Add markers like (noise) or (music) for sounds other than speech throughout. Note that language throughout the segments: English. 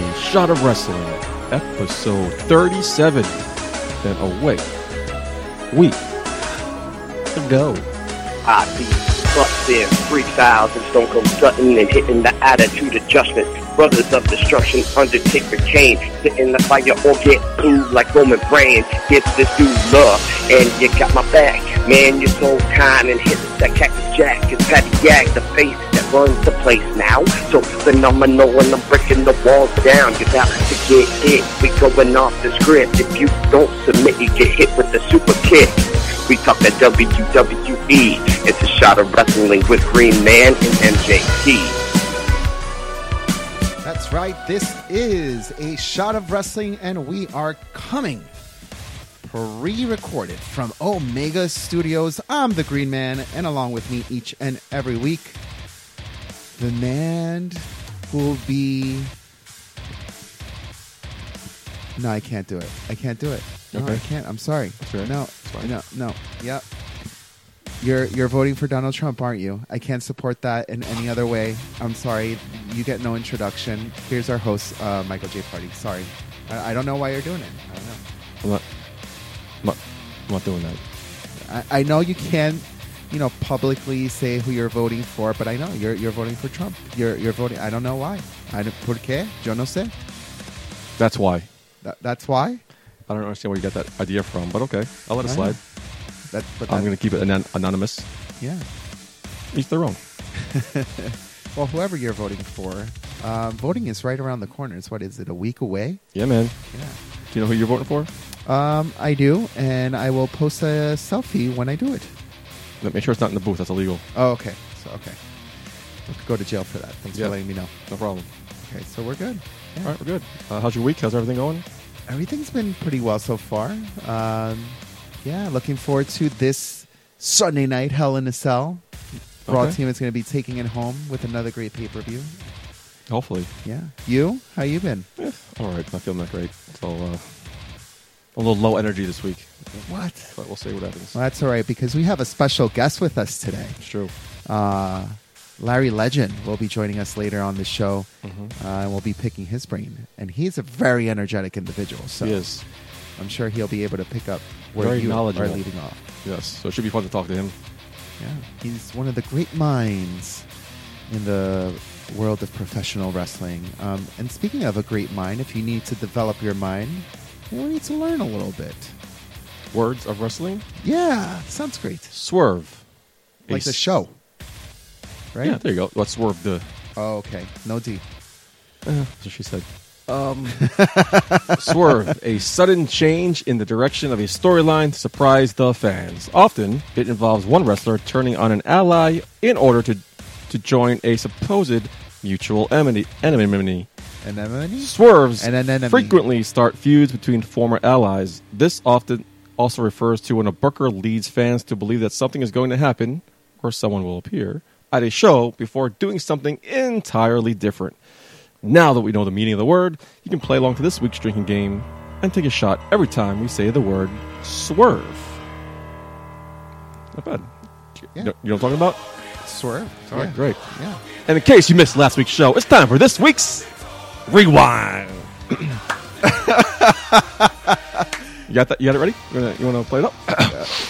a shot of wrestling, episode 37. Then away we go. I be busting freestyles and Stone Cold Stunner and hitting the attitude adjustment. Brothers of Destruction, Undertaker Kane, sitting the fire or get blue like Roman Reigns. Give this dude love, and you got my back. Man, you're so kind and hit that cactus jack. It's Patty Yak, the face runs the place now. So phenomenal when I'm breaking the walls down. You're about to get hit. We going off the script. If you don't submit, you get hit with the super kick. We talk that WWE. It's a shot of wrestling with Green Man and MJT. That's right. This is a shot of wrestling, and we are coming pre-recorded from Omega Studios. I'm the Green Man, and along with me each and every week, the man will be. No, I can't do it. I can't do it. No, Okay. I can't. I'm sorry. That's right. No, no, no. Yep. You're you're voting for Donald Trump, aren't you? I can't support that in any other way. I'm sorry. You get no introduction. Here's our host, uh, Michael J. Party. Sorry. I, I don't know why you're doing it. I don't know. I'm not, I'm not, I'm not doing that. I, I know you can't, you know, publicly say who you're voting for, but I know you're you're voting for Trump. You're you're voting. I don't know why. I don't. ¿Por qué? Yo no sé. That's why. That, that's why. I don't understand where you got that idea from, but okay. I'll let it slide. That, but I'm going to keep it anon- anonymous. yeah. Each their own. Well, whoever you're voting for, um, voting is right around the corner. It's what is it? A week away? Yeah, man. Yeah. Do you know who you're voting for? Um, I do, and I will post a selfie when I do it. Make sure it's not in the booth. That's illegal. Oh, okay. So okay, could go to jail for that. Thanks Yeah. for letting me know. No problem. Okay, so we're good. Yeah. All right, we're good. Uh, how's your week? How's everything going? Everything's been pretty well so far. Um, yeah, looking forward to this Sunday night Hell in a Cell. Raw Okay. team is going to be taking it home with another great pay per view. Hopefully. Yeah, you? How you been? All right. Not feeling that great. So, uh, a little low energy this week, What? but we'll see what happens. Well, that's all right because we have a special guest with us today. It's true. Uh, Larry Legend will be joining us later on the show, Mhm. uh, and we'll be picking his brain. And he's a very energetic individual, so He is. I'm sure he'll be able to pick up where Very you are leaving off. Yes. So it should be fun to talk to him. Yeah, he's one of the great minds in the world of professional wrestling. Um, and speaking of a great mind, if you need to develop your mind, you need to learn a little bit. Words of wrestling. Yeah, sounds great. Swerve. Like the show, right? Yeah, there you go. Let's swerve the. Oh, okay. No D. Uh, what she said. Um, (laughs) swerve, a sudden change in the direction of a storyline to surprise the fans. Often, it involves one wrestler turning on an ally in order to to join a supposed mutual enemy. enmity. And then Swerves an enemy. frequently start feuds between former allies. This often also refers to when a booker leads fans to believe that something is going to happen or someone will appear at a show before doing something entirely different. Now that we know the meaning of the word, you can play along to this week's drinking game and take a shot every time we say the word swerve. Not bad. Yeah. You know you know what I'm talking about? Swerve. All right, yeah. great. Yeah. And in case you missed last week's show, it's time for this week's rewind. you got that? You got it ready? You want to play it up? (coughs)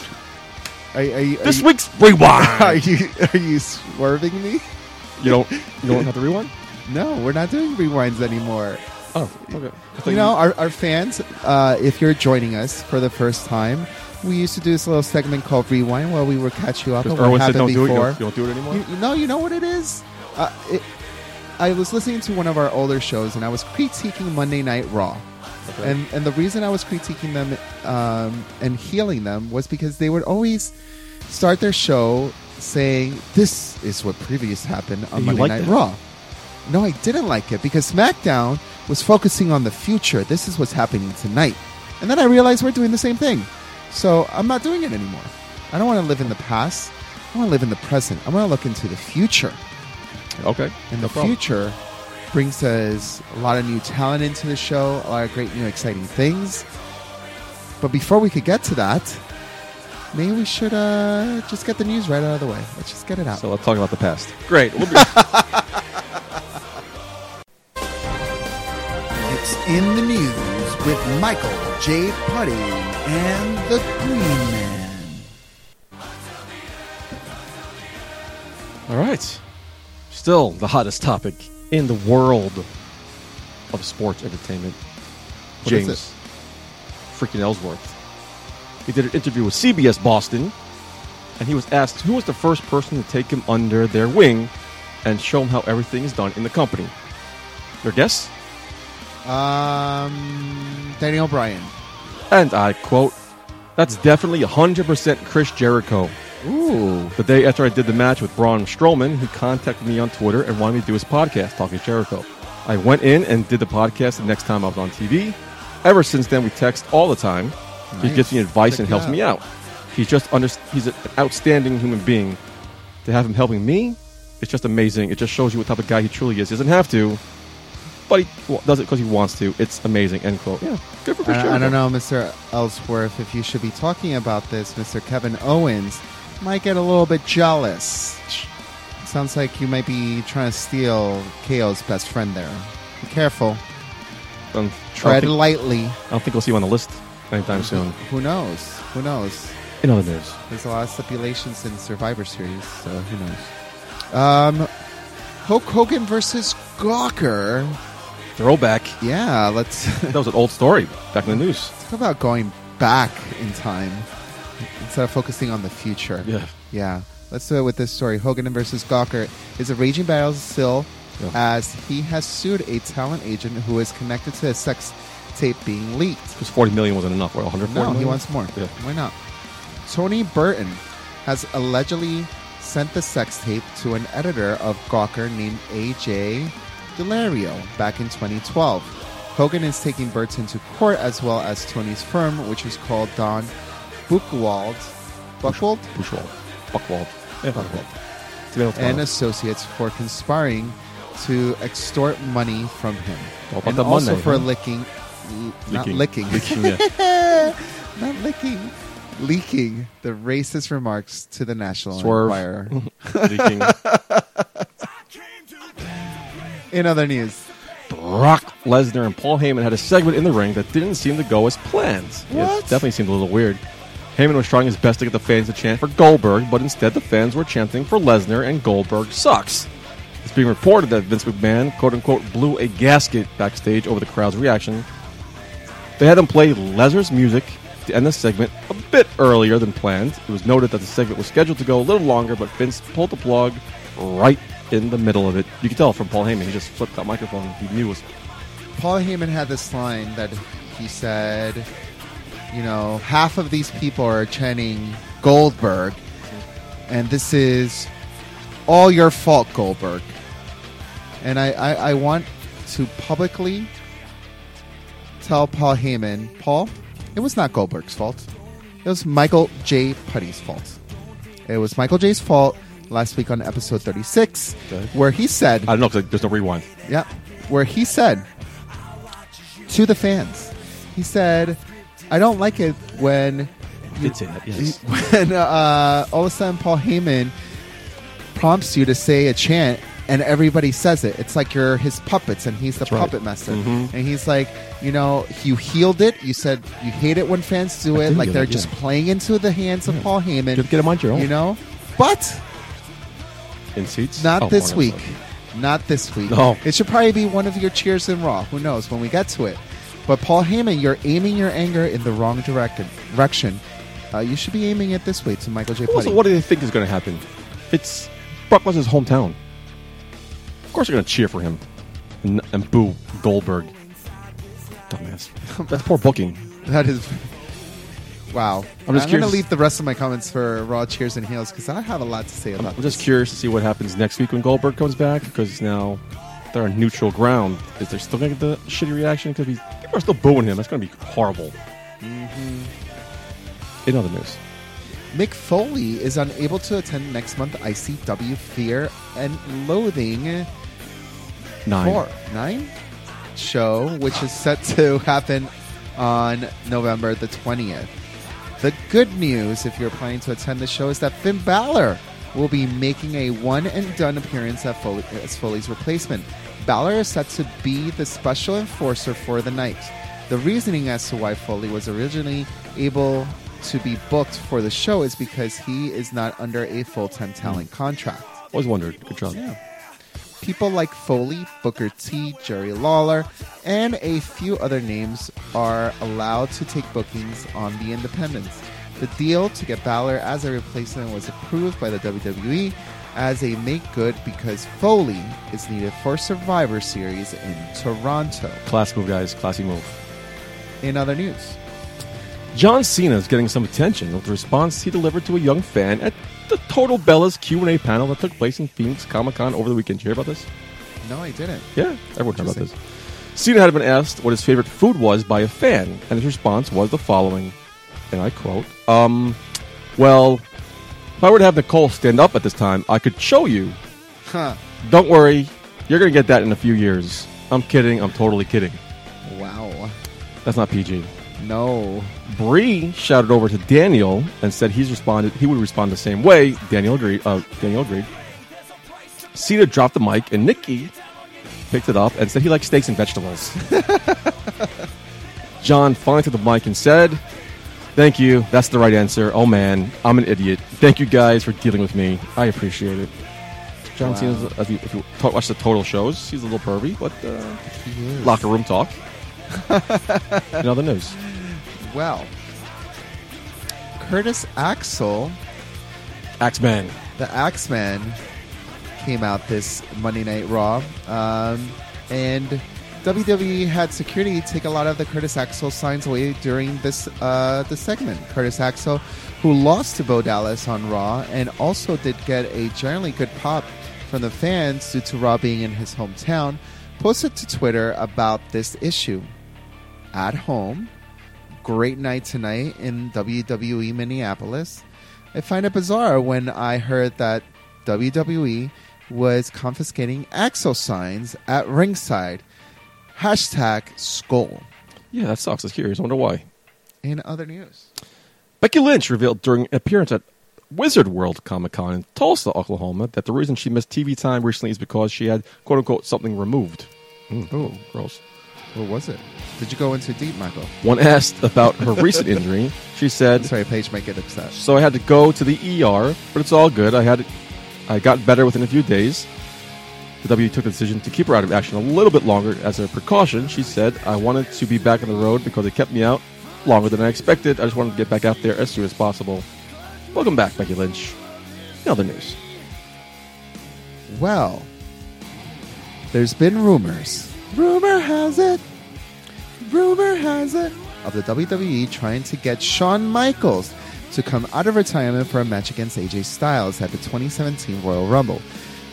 Are, are you, are this you, week's (laughs) Are rewind. you are you swerving me? you don't you don't have to rewind? (laughs) No, we're not doing rewinds anymore. Oh, okay. You know, our, our fans, uh, if you're joining us for the first time, we used to do this little segment called Rewind where we would catch you up on because what Erwin said happened don't do it. You before. don't, you don't do it anymore. You, you know, you know what it is. Uh, it, I was listening to one of our older shows, and I was critiquing Monday Night Raw, Okay. and and the reason I was critiquing them um, and heeling them was because they would always start their show saying, "This is what previous happened on Monday Night that? Raw." No, I didn't like it because SmackDown was focusing on the future. This is what's happening tonight, and then I realized we're doing the same thing. So I'm not doing it anymore. I don't want to live in the past. I want to live in the present. I want to look into the future. Okay. In no the problem. future brings us a lot of new talent into the show, a lot of great new exciting things. But before we could get to that, maybe we should uh, just get the news right out of the way. Let's just get it out. So let's talk about the past. Great. We'll be- (laughs) What's in the news with Michael J. Putty and the Green Man? All right. Still the hottest topic in the world of sports entertainment. What is James freaking Ellsworth. He did an interview with CBS Boston, and he was asked who was the first person to take him under their wing and show him how everything is done in the company. Your guess? Um, Danny O'Brien. And I quote, That's definitely 100% Chris Jericho. Ooh. The day after I did the match with Braun Strowman, he contacted me on Twitter and wanted me to do his podcast, Talk Is Jericho. I went in and did the podcast the next time I was on TV. Ever since then, we text all the time. He gives me advice Check and helps out. me out. He's just under, he's an outstanding human being. To have him helping me, it's just amazing. It just shows you what type of guy he truly is. He doesn't have to, but he does it because he wants to. It's amazing. End quote. Yeah, good for Chris I, I don't know, Mr. Ellsworth, if you should be talking about this. Mr. Kevin Owens might get a little bit jealous. Sounds like you might be trying to steal KO's best friend there. Be careful. Um, Tread lightly. I don't think we'll see you on the list anytime soon. Who knows? Who knows? In other news, There's a lot of stipulations in Survivor Series, so who knows? Um, Hulk Hogan versus Gawker. throwback. Yeah, let's That was an old story back in the news. talk about going back in time instead of uh, focusing on the future. Yeah. Yeah. Let's do it with this story. Hogan versus Gawker is a raging battle still Yeah. as he has sued a talent agent who is connected to a sex tape being leaked. Because 40 million wasn't enough. Well, 140 No, he wants more. Yeah. Why not? Tony Burton has allegedly sent the sex tape to an editor of Gawker named AJ Daulerio back in 2012. Hogan is taking Burton to court as well as Tony's firm, which is called Don Buchwald, Buchwald Bushwald. Buckwald. Yeah, tomato. and Associates for conspiring to extort money from him, and also money, for huh? licking, l- not Licking. licking, Licking, (laughs) yeah. not licking, leaking the racist remarks to the National Swerve. Enquirer. (laughs) Leaking. (laughs) In other news, Brock Lesnar and Paul Heyman had a segment in the ring that didn't seem to go as planned. What? it definitely seemed a little weird. Heyman was trying his best to get the fans to chant for Goldberg, but instead the fans were chanting for Lesnar and Goldberg sucks. It's being reported that Vince McMahon, quote unquote, blew a gasket backstage over the crowd's reaction. They had him play Lesnar's music to end the segment a bit earlier than planned. It was noted that the segment was scheduled to go a little longer, but Vince pulled the plug right in the middle of it. You can tell from Paul Heyman, he just flipped that microphone. He knew it was Paul Heyman had this line that he said, you know, half of these people are chanting Goldberg, and this is all your fault, Goldberg. And I, I, I want to publicly tell Paul Heyman, Paul, it was not Goldberg's fault. It was Michael J. Putty's fault. It was Michael J.'s fault last week on episode 36, where he said, I don't know because there's no rewind. yeah, where he said to the fans, he said, "I don't like it when Did say that, yes. (laughs) when uh, all of a sudden Paul Heyman prompts you to say a chant." And everybody says it. It's like you're his puppets, and he's the right. puppet master. Mhm. And he's like, you know, you healed it. You said you hate it when fans do I it, like they're it, just yeah. playing into the hands of Yeah. Paul Heyman. Get, get him on your own. You know, but in seats. not Oh, this week. Not this week. No. It should probably be one of your cheers in Raw. Who knows when we get to it. But Paul Heyman, you're aiming your anger in the wrong direction. Uh, you should be aiming it this way to Michael J. sorry. Also, Putty. what do they think is going to happen? It's Brock Lesnar's hometown. Of course, they're going to cheer for him and, and boo Goldberg. Dumbass. (laughs) That's poor booking. That is. Wow. I'm just going to leave the rest of my comments for Raw cheers and heels because I have a lot to say I'm, about I'm this. just curious to see what happens next week when Goldberg comes back because now they're on neutral ground. Is there still going to get the shitty reaction? Because people are still booing him. That's going to be horrible. Mm-hmm. In other news, Mick Foley is unable to attend next month ICW Fear and Loathing nine. four nine show, which is set to (laughs) happen on November the twentieth. The good news, if you're planning to attend the show, is that Finn Balor will be making a one and done appearance at Foley, as Foley's replacement. Balor is set to be the special enforcer for the night. The reasoning as to why Foley was originally able to be booked for the show is because he is not under a full time talent hmm. contract. Always wondered. Good job. Yeah. People like Foley, Booker T, Jerry Lawler, and a few other names are allowed to take bookings on the independents. The deal to get Balor as a replacement was approved by the WWE as a make good because Foley is needed for Survivor Series in Toronto. Class move, guys. Classy move. In other news, John Cena is getting some attention with the response he delivered to a young fan at the Total Bellas Q&A panel that took place in Phoenix Comic Con over the weekend. Did you hear about this? no, I didn't. Yeah, everyone heard about this. Cena had been asked what his favorite food was by a fan, and his response was the following, and I quote, um, well, if I were to have Nicole stand up at this time, I could show you. Huh. Don't worry, you're going to get that in a few years. I'm kidding, I'm totally kidding. Wow. That's not PG. No. Brie shouted over to Daniel and said he's responded. He would respond the same way. Daniel agreed. Uh, Daniel agreed. Cena dropped the mic, and Nikki picked it up and said he likes steaks and vegetables. (laughs) John finally took the mic and said, "Thank you. That's the right answer. Oh man, I'm an idiot. Thank you guys for dealing with me. I appreciate it." John Wow. Cena, if you, if you talk, watch the total shows, he's a little pervy, but uh, locker room talk. (laughs) In other news. Well, Curtis Axel, Axeman. the Axeman, came out this Monday Night Raw, um, and WWE had security take a lot of the Curtis Axel signs away during this uh, the segment. Curtis Axel, who lost to Bo Dallas on Raw, and also did get a generally good pop from the fans due to Raw being in his hometown, posted to Twitter about this issue. At home, great night tonight in WWE Minneapolis. I find it bizarre when I heard that WWE was confiscating Axel signs at ringside. Hashtag skull. Yeah, that sucks. I was curious. I wonder why. In other news, Becky Lynch revealed during an appearance at Wizard World Comic Con in Tulsa, Oklahoma, that the reason she missed TV time recently is because she had "quote unquote" something removed. Mm, Ooh. gross. what was it? Did you go into deep, Michael? When asked about her recent (laughs) injury, she said, Sorry, Paige might get upset. "So I had to go to the ER, but it's all good. I had, I got better within a few days." The W took the decision to keep her out of action a little bit longer as a precaution. She said, "I wanted to be back on the road because it kept me out longer than I expected. I just wanted to get back out there as soon as possible." Welcome back, Becky Lynch. In other news. Well, there's been rumors. Rumor has it. Rumor has it of the WWE trying to get Shawn Michaels to come out of retirement for a match against AJ Styles at the 2017 Royal Rumble.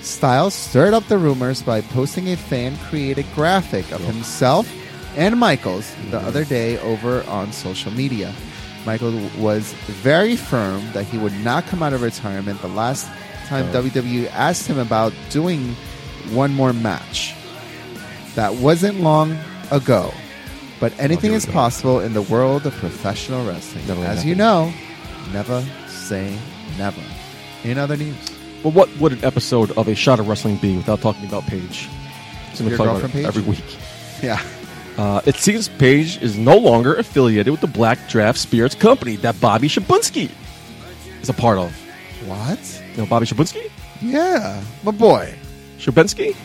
Styles stirred up the rumors by posting a fan created graphic of himself and Michaels the other day over on social media. Michael was very firm that he would not come out of retirement the last time WWE asked him about doing one more match. That wasn't long ago, but anything is possible in the world of professional wrestling. As you know, never say never. In other news, Well, what would an episode of A Shot of Wrestling be without talking about Paige? To Your girlfriend Paige? Every week. yeah, Uh, it seems Paige is no longer affiliated with the Black Draft Spirits Company that Bobby Shabunsky is a part of. what? You know Bobby Shabunsky? Yeah, my boy, Shabinsky.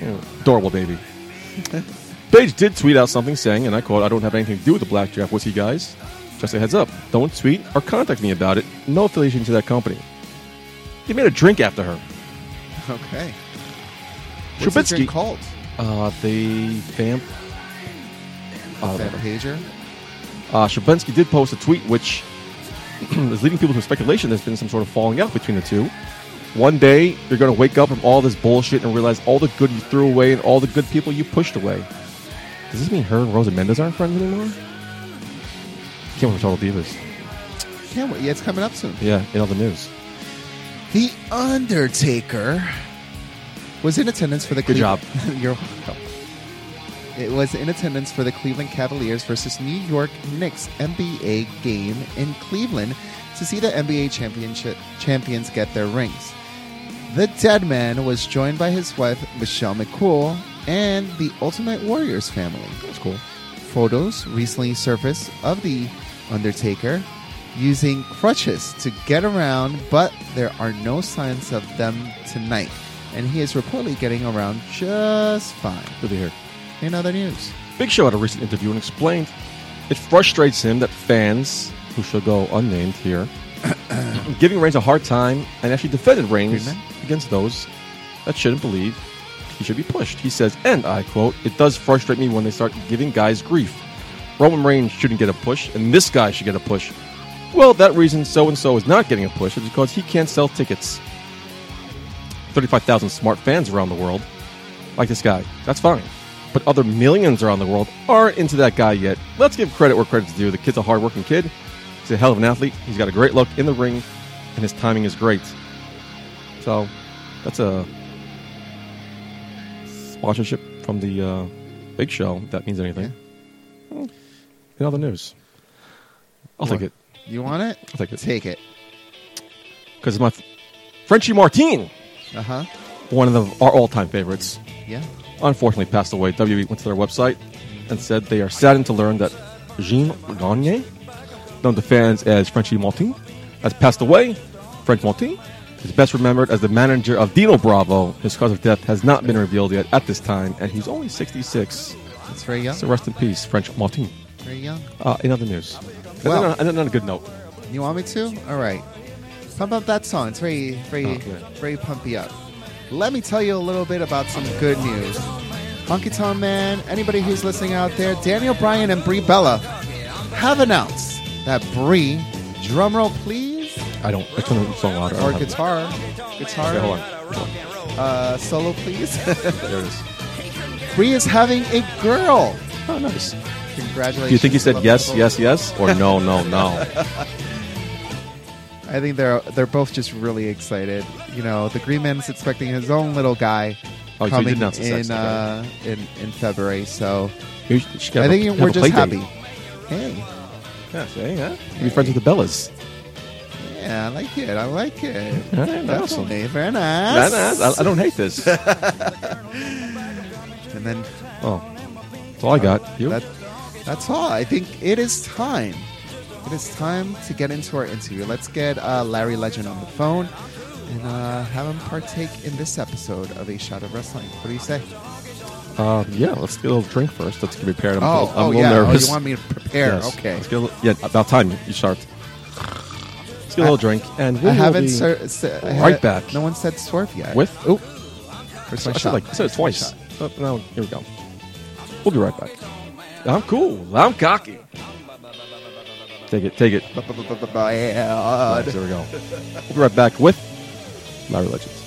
Yeah, adorable baby. (laughs) Paige did tweet out something saying, and I quote, I don't have anything to do with the Black Draft Whiskey guys. Just a heads up. Don't tweet or contact me about it. No affiliation to that company. They made a drink after her. Okay. What's the drink called? Uh, the vamp. Uh, pager. Uh, Shabunsky did post a tweet which (clears throat) is leading people to speculation there's been some sort of falling out between the two. One day, you're going to wake up from all this bullshit and realize all the good you threw away and all the good people you pushed away. Does this mean her and Rosa Mendes aren't friends anymore? Can't wait for Total Divas. Can't wait. Yeah, it's coming up soon. Yeah, in other news. The Undertaker was in attendance for the Good job. (laughs) You're welcome. It was in attendance for the Cleveland Cavaliers versus New York Knicks NBA game in Cleveland to see the NBA championship champions get their rings. The Dead Man was joined by his wife, Michelle McCool, and the Ultimate Warriors family. That's cool. Photos recently surfaced of The Undertaker using crutches to get around, but there are no signs of them tonight. And he is reportedly getting around just fine. Good to hear. In other news, Big Show had a recent interview and explained it frustrates him that fans, who shall go unnamed here, (coughs) giving Reigns a hard time and actually defended Reigns against those that shouldn't believe he should be pushed. He says, and I quote, it does frustrate me when they start giving guys grief. Roman Reigns shouldn't get a push, and this guy should get a push. Well, that reason so and so is not getting a push is because he can't sell tickets. 35,000 smart fans around the world like this guy. That's fine. But other millions around the world aren't into that guy yet. Let's give credit where credit's due. The kid's a hardworking kid. He's a hell of an athlete. He's got a great look in the ring, and his timing is great. So, that's a sponsorship from the uh, Big Show. If that means anything. In other news, I'll take it you want it? I'll take it. Take it. because it's my f- Frenchie Martin, Uh huh. one of the, our all-time favorites. Yeah. unfortunately passed away. WWE went to their website and said they are saddened to learn that Jean Gagne, known to fans as Frenchie Martin, has passed away. French Martin is best remembered as the manager of Dino Bravo. His cause of death has not been revealed yet at this time, and he's only 66. That's very young. So rest in peace, French Martin. Very young. Uh, in other news, Well- then on, and then on a good note, You want me to? All right. How about that song? It's very, very, Oh, very pumpy up. Let me tell you a little bit about some good news. Honky Tonk Man, anybody who's listening out there, Daniel Bryan and Brie Bella have announced that Brie, drumroll please, I don't. I turn the song louder. Or don't have it. guitar, guitar, Okay, hold on. Hold on. Uh, solo please. (laughs) There it is. Brie is having a girl. Oh, nice. Congratulations. Do you think he said yes, couple. yes, yes, or no, no, no? (laughs) I think they're they're both just really excited. You know, the Green Man's expecting his own little guy Oh, coming did announce the in uh, in in February. So You should- you should I think a- we're just play date. happy. Hey, Yeah, see, yeah. Be friends with the Bellas. yeah, I like it. I like it. All right, awesome. Definitely. Very nice. Nah, nah, I, I don't hate this. (laughs) And then oh, that's all I got. You? that that's all. I think it is time. It is time to get into our interview. Let's get uh, Larry Legend on the phone and uh, have him partake in this episode of A Shot of Wrestling. What do you say? uh, yeah, let's get a little drink first. Let's get prepared. I'm, a Oh, little, I'm oh a little yeah. nervous. Oh, you want me to prepare? Yes. Okay. Let's get a little, yeah, about time you start. Let's get a little drink. And we I haven't be ser- se- I right had- back. No one said swerve yet. with. Oh, first I my said, like, I said it twice. Oh, no, here we go. We'll be right back. I'm cool. I'm cocky. Take it. Take it. Bad. There we go. We'll be right back with Larry Legends.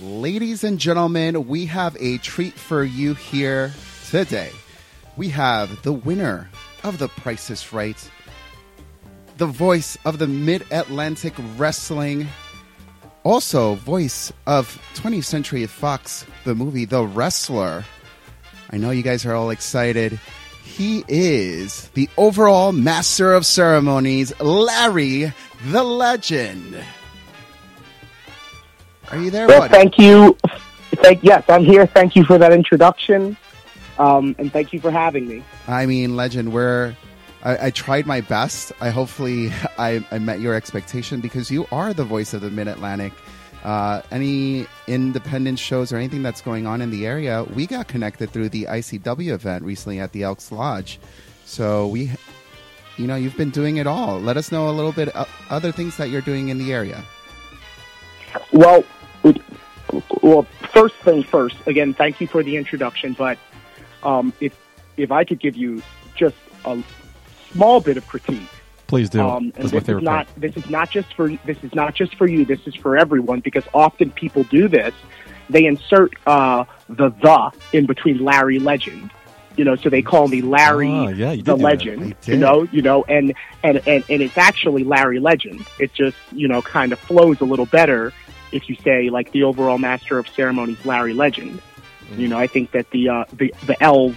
Ladies and gentlemen, we have a treat for you here today. We have the winner of The Price is Right, the voice of the Mid Atlantic Wrestling, also voice of 20th Century Fox, the movie The Wrestler. I know you guys are all excited. He is the overall master of ceremonies, Larry the Legend. Are you there, Well, buddy? thank you. Thank yes, I'm here. Thank you for that introduction, um, and thank you for having me. I mean, legend. Where I, I tried my best. I hopefully (laughs) I, I met your expectation because you are the voice of the Mid Atlantic. Uh, any independent shows or anything that's going on in the area, we got connected through the ICW event recently at the Elks Lodge. So we, you know, you've been doing it all. Let us know a little bit other things that you're doing in the area. Well, well, first thing first. Again, thank you for the introduction. But um, if if I could give you just a small bit of critique, Please do. um, This is this is not part. this is not just for this is not just for you. This is for everyone because often people do this. They insert uh, the the in between Larry Legend. You know, so they call me Larry Ah, yeah, the. Legend. You know, you know, and, and and and it's actually Larry Legend. It just you know kind of flows a little better if you say like the overall master of ceremonies, Larry Legend. You know, I think that the uh, the the L's,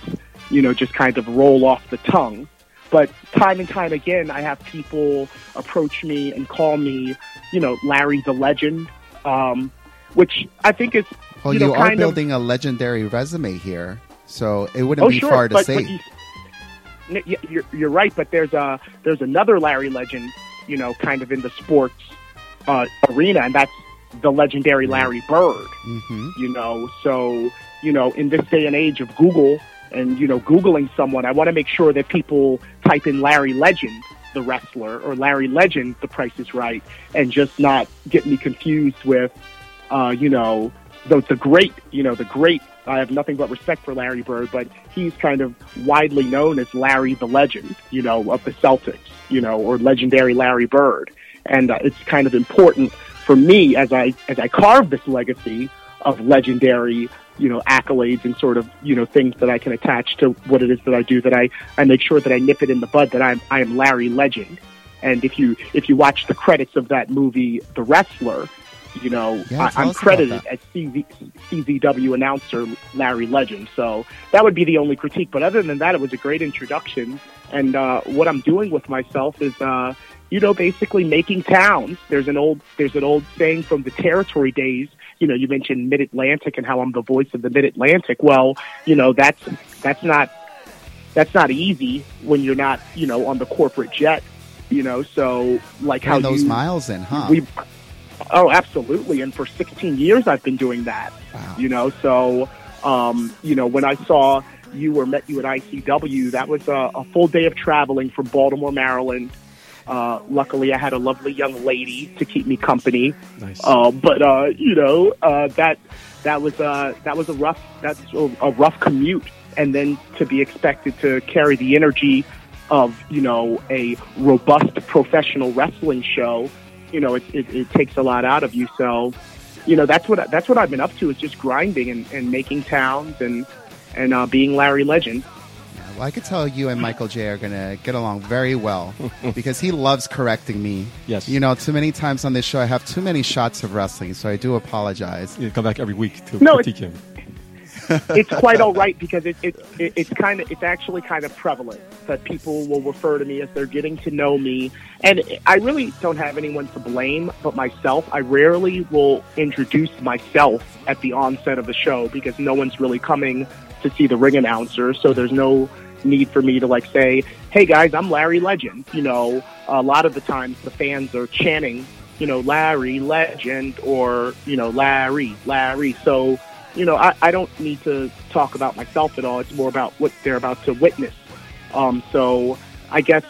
you know, just kind of roll off the tongue. But time and time again, I have people approach me and call me, you know, Larry the Legend, um, which I think is Well, you you, are kind of- building a legendary resume here, so it wouldn't oh, be sure, far to but, say. but you, you're, you're right, but there's a there's another Larry Legend, you know, kind of in the sports uh, arena, and that's the legendary Larry Bird. hmm You know, so you know, in this day and age of Google and you know, googling someone, I want to make sure that people type in Larry Legend, the wrestler, or Larry Legend, The Price is Right, and just not get me confused with, uh, you know, the the great, you know, the great. I have nothing but respect for Larry Bird, but he's kind of widely known as Larry the Legend, you know, of the Celtics, you know, or legendary Larry Bird, and uh, it's kind of important for me as I as I carve this legacy of legendary, you know, accolades and sort of you know things that I can attach to what it is that I do. That I I make sure that I nip it in the bud that I'm I am Larry Legend. And if you if you watch the credits of that movie, The Wrestler, you know Yeah, I, I'm credited as CZ, CZW announcer Larry Legend. So that would be the only critique. But other than that, it was a great introduction. And uh, what I'm doing with myself is, uh, you know, basically making towns. There's an old there's an old saying from the territory days. You know, you mentioned Mid Atlantic and how I'm the voice of the Mid Atlantic. Well, you know, that's that's not that's not easy when you're not, you know, on the corporate jet. You know, so like how those you, miles in, huh? we oh absolutely and for 16 years i've been doing that wow. you know so um, you know when i saw you or met you at icw that was a, a full day of traveling from baltimore maryland uh, luckily i had a lovely young lady to keep me company Nice. uh, but uh, you know uh, that that was uh, that was a rough that's a, rough commute, and then to be expected to carry the energy of you know a robust professional wrestling show, you know it, it, it takes a lot out of you. So, you know that's what that's what I've been up to is just grinding and, and making towns and and uh, being Larry Legend. Well, I could tell you and Michael J are going to get along very well (laughs) because he loves correcting me. Yes. You know, too many times on this show, I have too many shots of wrestling, so I do apologize. You come back every week to No, critique him. (laughs) it's quite all right because it, it, it it's kind of it's actually kind of prevalent that people will refer to me as they're getting to know me and I really don't have anyone to blame but myself I rarely will introduce myself at the onset of the show because no one's really coming to see the ring announcer so there's no need for me to like say hey guys I'm Larry Legend you know a lot of the times the fans are chanting you know Larry Legend or you know Larry Larry so you know, I, I don't need to talk about myself at all. It's more about what they're about to witness. Um, so I guess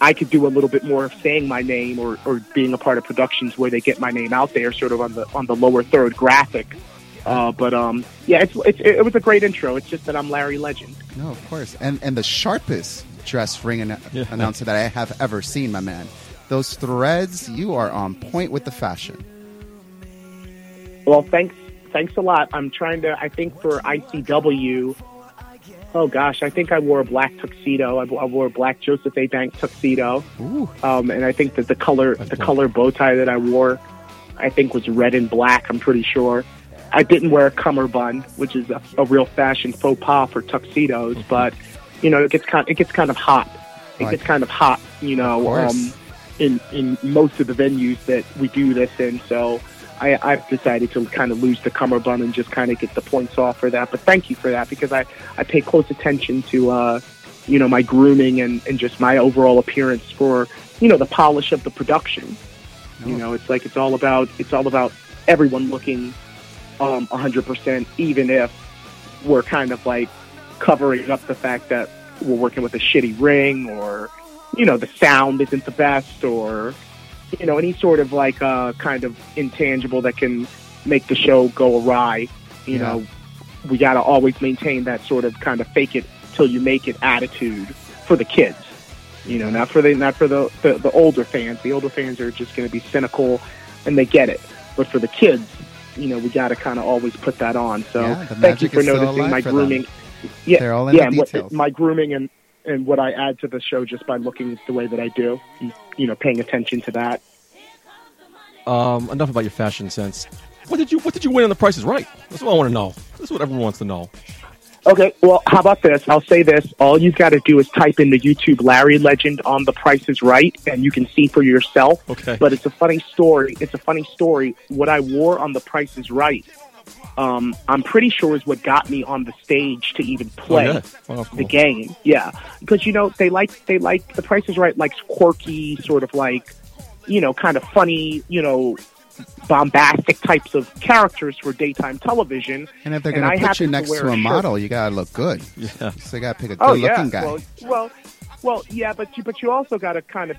I could do a little bit more of saying my name or, or being a part of productions where they get my name out there, sort of on the on the lower third graphic. Uh, but um, yeah, it's, it's it was a great intro. It's just that I'm Larry Legend. No, of course. And and the sharpest dress ring an- Yeah. announcer that I have ever seen, my man. Those threads, you are on point with the fashion. Well, thanks thanks a lot. I'm trying to. I think for ICW. Oh gosh, I think I wore a black tuxedo. I, I wore a black Joseph A. Bank tuxedo, Ooh. um, and I think that the color, the color bow tie that I wore, I think was red and black. I'm pretty sure. I didn't wear a cummerbund, which is a, a real fashion faux pas for tuxedos, but you know it gets kind, it gets kind of hot. It Right. gets kind of hot, you know, um, in in most of the venues that we do this in. So I, I've decided to kind of lose the cummerbund and just kind of get the points off for that. But thank you for that because I I pay close attention to uh, you know my grooming and and just my overall appearance for you know the polish of the production. You know, it's like it's all about it's all about everyone looking um 100%, even if we're kind of like covering up the fact that we're working with a shitty ring or you know the sound isn't the best or you know any sort of like uh kind of intangible that can make the show go awry you Yeah. know we got to always maintain that sort of kind of fake it till you make it attitude for the kids. You know not for the not for the the, the older fans. The older fans are just going to be cynical and they get it. But for the kids you know we got to kind of always put that on so Yeah, thank you for noticing my for them. grooming yeah They're all in yeah the and what- my grooming and and what I add to the show just by looking the way that I do you know paying attention to that Um, enough about your fashion sense. What did you What did you win on The Price Is Right? That's what I want to know. That's what everyone wants to know. Okay, well, how about this? I'll say this. All you've got to do is type in the YouTube Larry legend on The Price is Right, and you can see for yourself. Okay. But it's a funny story. It's a funny story. What I wore on The Price is Right, um, I'm pretty sure is what got me on the stage to even play Oh, yeah. Oh, that's the game. Yeah, because you know they like they like The Price is Right likes quirky, sort of like you know, kind of funny, you know, bombastic types of characters for daytime television. And if they're going to put you next wear to a a shirt. model, you got to look good. Yeah. So you got to pick a Oh good yeah, looking guy. well, well, well, yeah, but you but you also got to kind of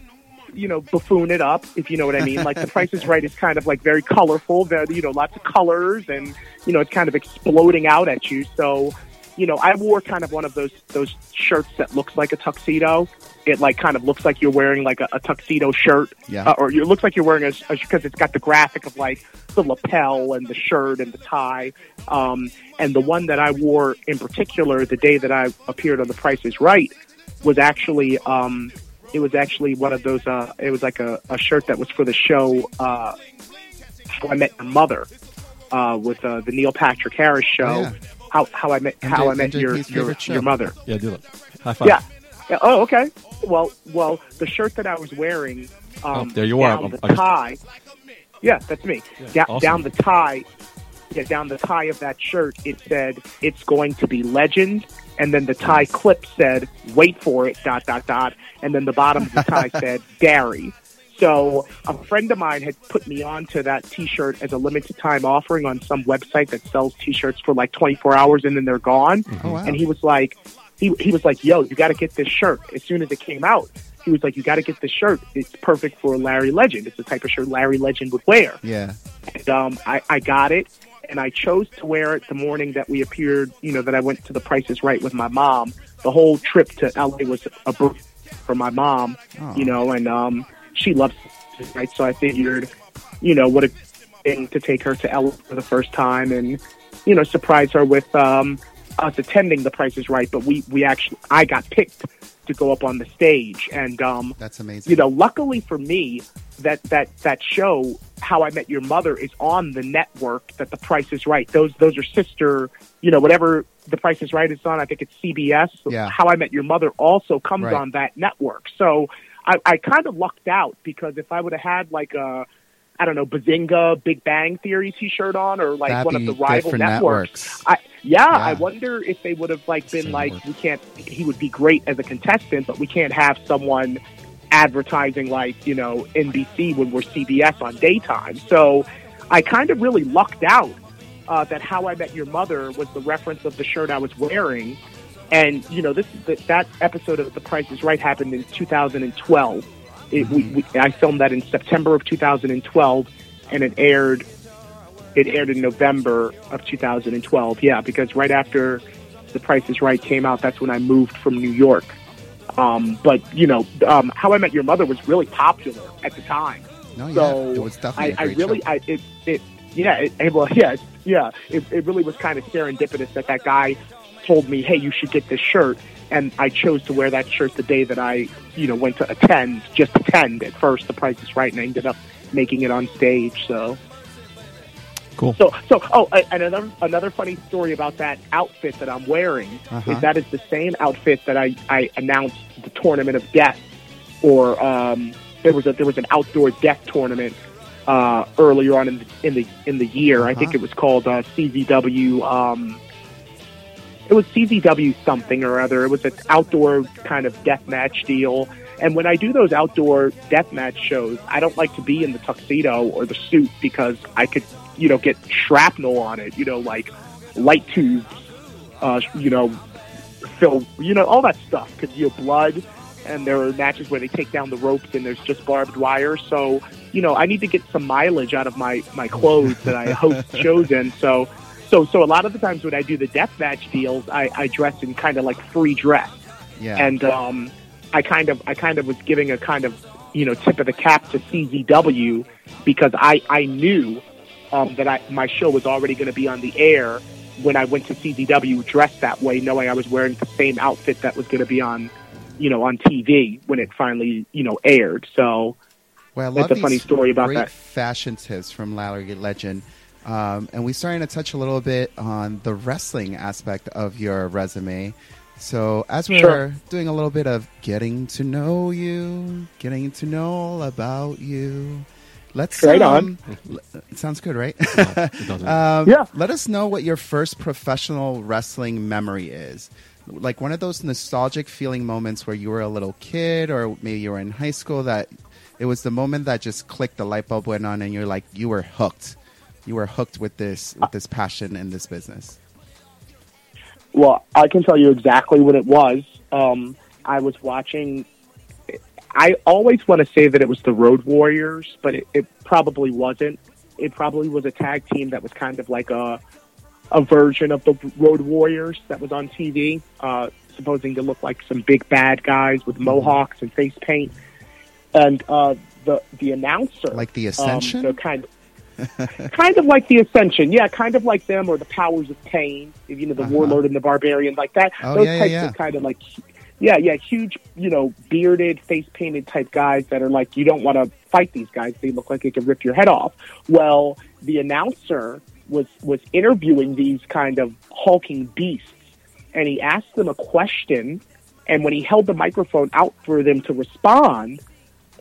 you know buffoon it up if you know what I mean. Like the (laughs) Price is Right is kind of like very colorful, very, you know, lots of colors, and you know it's kind of exploding out at you. So you know, I wore kind of one of those those shirts that looks like a tuxedo. It like kind of looks like you're wearing like a, a tuxedo shirt, Yeah. uh, or it looks like you're wearing a because it's got the graphic of like the lapel and the shirt and the tie. Um, and the one that I wore in particular, the day that I appeared on The Price is Right, was actually um, it was actually one of those. Uh, it was like a, a shirt that was for the show uh, How I Met Your Mother uh, with uh, the Neil Patrick Harris show. Oh, yeah. How how I met how I met MJ your your, your mother. Yeah, do it. High five. Yeah. yeah. Oh, okay. Well, well, the shirt that I was wearing, um, Oh, there you are. down I'm- the I tie. Yeah, that's me. Yeah, Da- awesome. Down the tie. Yeah, down the tie of that shirt, it said it's going to be legend, and then the tie clip said "Wait for it." Dot dot dot, and then the bottom of the tie (laughs) said "Gary." So a friend of mine had put me onto that T-shirt as a limited time offering on some website that sells T-shirts for like 24 hours and then they're gone. Oh, wow. And he was like, he he was like, "Yo, you got to get this shirt." As soon as it came out, he was like, "You got to get this shirt. It's perfect for Larry Legend. It's the type of shirt Larry Legend would wear." Yeah. And um, I, I got it, and I chose to wear it the morning that we appeared. You know that I went to the Price is Right with my mom. The whole trip to LA was a birthday for my mom. Oh. You know, and um, she loves it, right. So I figured, you know, what a thing to take her to LA for the first time, and you know, surprise her with um, us attending the Price is Right. But we we actually I got picked to go up on the stage, and um, That's amazing. you know, luckily for me, that that that show, How I Met Your Mother, is on the network that The Price is Right. Those those are sister, you know, whatever The Price is Right is on. I think it's CBS. Yeah. How I Met Your Mother also comes Right. on that network. So I, I kind of lucked out because if I would have had like a I don't know, Bazinga, Big Bang Theory T-shirt on, or like That'd one of the rival networks. networks. I, yeah, Yeah. I wonder if they would have like been Same like, network. we can't. He would be great as a contestant, but we can't have someone advertising like you know NBC when we're CBS on daytime. So I kind of really lucked out uh, that How I Met Your Mother was the reference of the shirt I was wearing, and you know this that, that episode of The Price is Right happened in 2012. It, we, we, I filmed that in September of 2012, and it aired. It aired in November of 2012. Yeah, because right after The Price is Right came out, that's when I moved from New York. Um, but you know, um, How I Met Your Mother was really popular at the time. no, yeah. So It was definitely I, I really. I it, it yeah, it, it- well, (laughs) yeah, yeah, it, it really was kind of serendipitous that that guy told me, "Hey, you should get this shirt," and I chose to wear that shirt the day that I, you know, went to attend, just attend at first. The Price is Right, and I ended up making it on stage. So, Cool. so, so. Oh, and another another funny story about that outfit that I'm wearing Uh-huh. is that is the same outfit that I I announced the tournament of death, or um, there was a there was an outdoor death tournament uh, earlier on in the in the in the year. I think Uh-huh. it was called uh, CZW. Um, it was CZW something or other. It was an outdoor kind of death match deal. And when I do those outdoor death match shows, I don't like to be in the tuxedo or the suit because I could, you know, get shrapnel on it. You know, like light tubes. Uh, you know, fill. You know, all that stuff. Could you blood? And there are matches where they take down the ropes and there's just barbed wire. So, you know, I need to get some mileage out of my my clothes that I host shows in. So, so so a lot of the times when I do the death match deals, I, I dress in kind of like free dress, Yeah. and um, I kind of I kind of was giving a kind of you know tip of the cap to CZW because I I knew um, that I my show was already going to be on the air when I went to CZW dressed that way, knowing I was wearing the same outfit that was going to be on you know on TV when it finally you know aired. So Well, I That's love a funny story about great that. fashion tips from Larry Legend. Um, and we're starting to touch a little bit on the wrestling aspect of your resume. So, as we're Sure. doing a little bit of getting to know you, getting to know all about you, let's. Right um, l- it sounds good, right? It (laughs) doesn't. Um, Yeah. Let us know what your first professional wrestling memory is. Like one of those nostalgic feeling moments where you were a little kid or maybe you were in high school that it was the moment that just clicked, the light bulb went on and you're like, you were hooked. You were hooked with this, with this passion in this business. Well, I can tell you exactly what it was. Um, I was watching. I always want to say that it was the Road Warriors, but it, it probably wasn't. It probably was a tag team that was kind of like a a version of the Road Warriors that was on TV, uh, supposing to look like some big bad guys with mohawks and face paint. And uh, the the announcer, Like the um, Ascension? the kind (laughs) kind of like the Ascension, yeah, kind of like them or the Powers of Pain, you know, the Uh-huh. Warlord and the Barbarian, like that. Oh, Those yeah, types yeah. of kind of like, yeah, yeah, huge, you know, bearded, face painted type guys that are like, you don't want to fight these guys. They look like they could rip your head off. Well, the announcer was was interviewing these kind of hulking beasts, and he asked them a question, and when he held the microphone out for them to respond,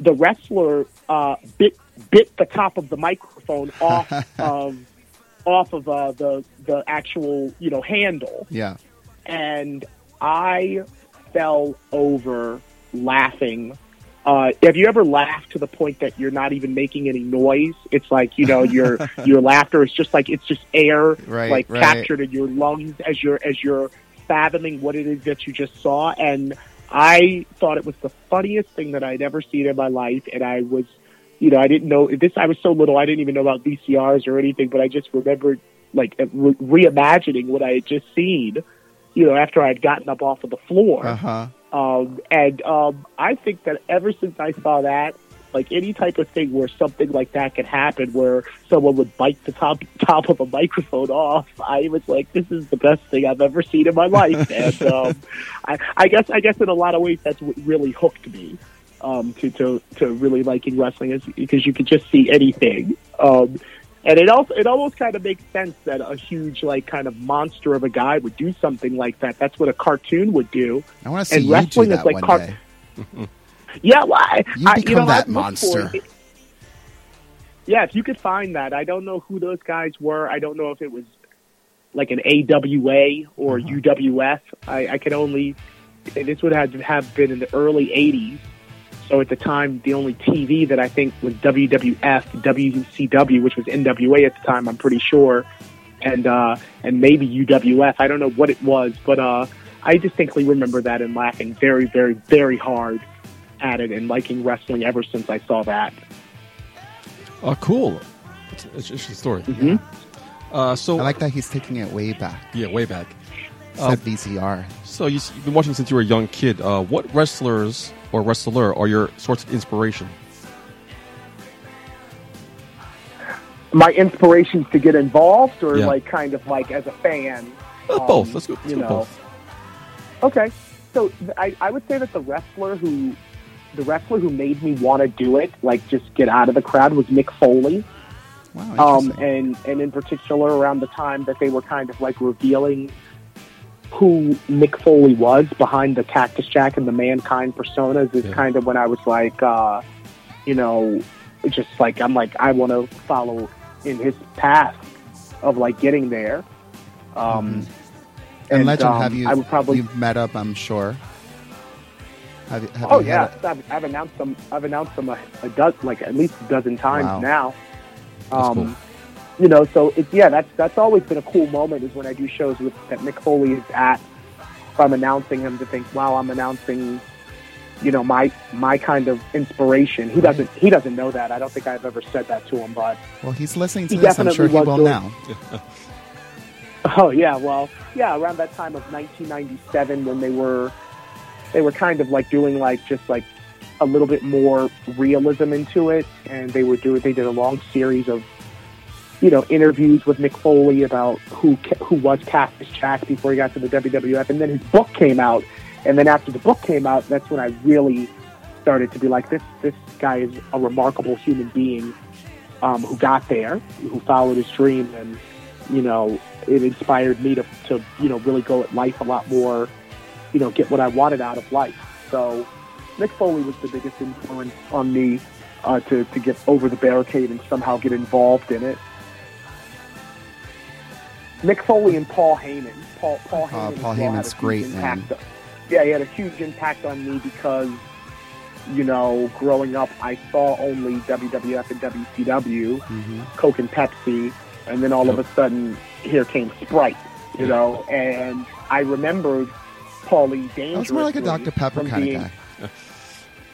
the wrestler uh, bit bit the top of the microphone (laughs) off of off of uh, the the actual you know handle, Yeah. and I fell over laughing. Uh, have you ever laughed to the point that you're not even making any noise? It's like you know your (laughs) your laughter is just like it's just air Right, like right. captured in your lungs as you're as you're fathoming what it is that you just saw. And I thought it was the funniest thing that I'd ever seen in my life, and I was you know, I didn't know this. I was so little, I didn't even know about VCRs or anything, but I just remembered like re- reimagining what I had just seen. You know, after I had gotten up off of the floor, Uh huh. um, and um, I think that ever since I saw that, like any type of thing where something like that could happen, where someone would bite the top top of a microphone off, I was like, "This is the best thing I've ever seen in my life." (laughs) and um, I, I guess, I guess in a lot of ways, that's what really hooked me um, to, to to really liking wrestling, is because you could just see anything. Um, and it also it almost kind of makes sense that a huge like kind of monster of a guy would do something like that. That's what a cartoon would do. I want to see And you do wrestling is that like one car- day. (laughs) Yeah, well, You I, become know, that monster. Yeah, if you could find that, I don't know who those guys were. I don't know if it was like an AWA or Uh-huh. UWF. I, I could only. This would have have been in the early '80s. So at the time, the only TV that I think was WWF, WCW, which was NWA at the time. I'm pretty sure, and uh, and maybe UWF. I don't know what it was, but uh, I distinctly remember that and laughing very, very, very hard at it and liking wrestling ever since I saw that. Oh, cool. It's, it's an interesting story. Mhm. Uh, so, I like that he's taking it way back. yeah, way back. Said Uh, VCR. So you, you've been watching since you were a young kid. Uh, what wrestlers or wrestler are your source of inspiration? my inspirations to get involved, or Yeah. like kind of like as a fan. Uh, um, both. Let's go. Let's you go know. both. Okay, so th- I, I would say that the wrestler who, the wrestler who made me want to do it, like just get out of the crowd, was Mick Foley. Wow. Um, and and in particular around the time that they were kind of like revealing who Mick Foley was behind the Cactus Jack and the Mankind personas is Yeah. kind of when I was like, uh, you know, just like I'm like I want to follow in his path of like getting there. Um, and, Legend, um, have you? I would probably you've met up. I'm sure. Have you? Have Oh you yeah, I've, I've announced them. I've announced them a, a dozen, like at least a dozen times Wow. now. That's Um, cool. You know, so it's yeah, that's that's always been a cool moment is when I do shows with that Mick Foley is at. If I'm announcing him to think, wow, I'm announcing, you know, my my kind of inspiration. He doesn't he doesn't know that. I don't think I've ever said that to him, but Well, he's listening to He this. I'm sure he will was now. (laughs) Oh yeah, well, yeah, around that time of 1997 when they were they were kind of like doing like just like a little bit more realism into it and they were doing they did a long series of you know interviews with Mick Foley about who who was Cactus Jack before he got to the WWF and then his book came out and then after the book came out that's when I really started to be like this this guy is a remarkable human being um, who got there who followed his dream and you know, it inspired me to, to, you know, really go at life a lot more, you know, get what I wanted out of life. So Mick Foley was the biggest influence on me uh, to, to get over the barricade and somehow get involved in it. Mick Foley and Paul Heyman. Paul, Paul Heyman. Uh, Paul well had a Heyman's great, impact man. Yeah, he had a huge impact on me because, you know, growing up, I saw only WWF and WCW. hmm Coke and Pepsi, and then all of a sudden, here came Sprite, you know. And I remembered Paulie That Dangerously. was more like a Dr Pepper kind being- of guy. (laughs)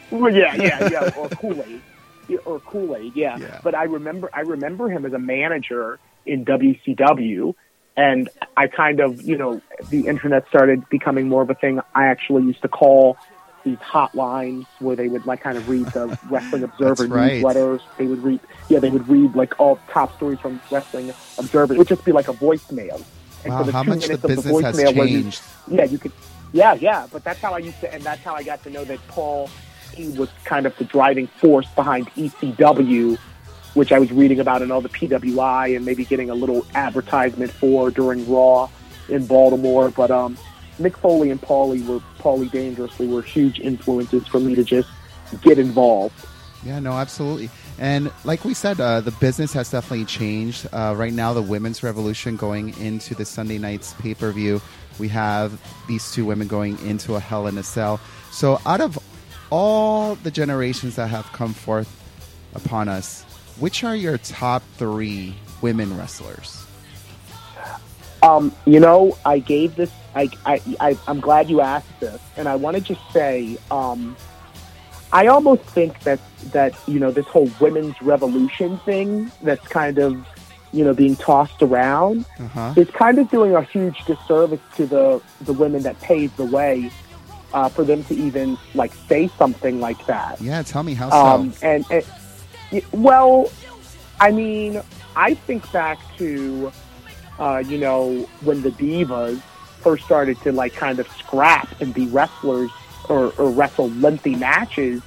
Well, yeah, yeah, yeah, (laughs) or Kool Aid, or Kool Aid, yeah. Yeah. But I remember, I remember him as a manager in WCW, and I kind of, you know, the internet started becoming more of a thing. I actually used to call these hotlines where they would like kind of read the (laughs) Wrestling Observer right. newsletters. They would read, yeah, they would read like all top stories from Wrestling Observer. It would just be like a voicemail. And Wow, the how two much the minutes of business has voicemail where you- changed. yeah, you could. Yeah, yeah, but that's how I used to, and that's how I got to know that Paul he was kind of the driving force behind ECW, which I was reading about in all the PWI and maybe getting a little advertisement for during Raw in Baltimore. But um, Mick Foley and Paulie were Paulie Dangerously were huge influences for me to just get involved. Yeah, no, absolutely. And like we said, uh, the business has definitely changed. Uh, right now, the women's revolution going into the Sunday night's pay per view, we have these two women going into a Hell in a Cell. So, out of all the generations that have come forth upon us, which are your top three women wrestlers? Um, you know, I gave this. I, I, I I'm glad you asked this, and I want to just say, um, I almost think that that you know this whole women's revolution thing that's kind of you know being tossed around Uh huh. is kind of doing a huge disservice to the the women that paved the way uh, for them to even like say something like that. Yeah, tell me how Um, so. and, and well, I mean, I think back to uh, you know when the divas first started to like kind of scrap and be wrestlers or, or wrestle lengthy matches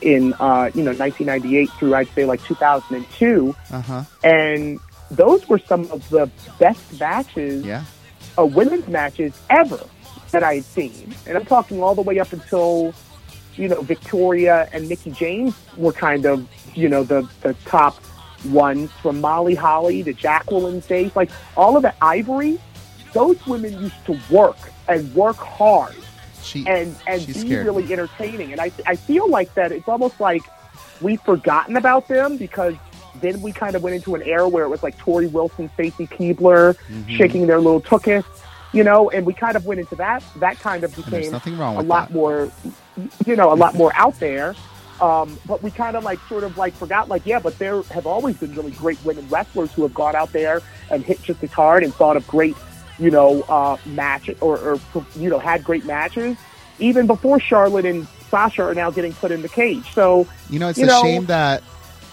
in uh, you know 1998 through I'd say like 2002, Uh huh. and those were some of the best matches Yeah. uh, women's matches ever that I had seen. And I'm talking all the way up until, you know, Victoria and Mickie James were kind of, you know, the, the top ones from Molly Holly to Jacqueline days. Like all of the Ivory, those women used to work and work hard She and, and be scared really entertaining. And I, I feel like that it's almost like we've forgotten about them because then we kind of went into an era where it was like Torrie Wilson, Stacy Keibler, Mhm. shaking their little tuchus, you know, and we kind of went into that. That kind of became a lot that. more, you know, a lot more out there. Um, but we kind of like sort of like forgot, like, yeah, but there have always been really great women wrestlers who have gone out there and hit just as hard and thought of great, you know, uh, matches or, or, you know, had great matches even before Charlotte and Sasha are now getting put in the cage. So, You know, it's you a know- shame that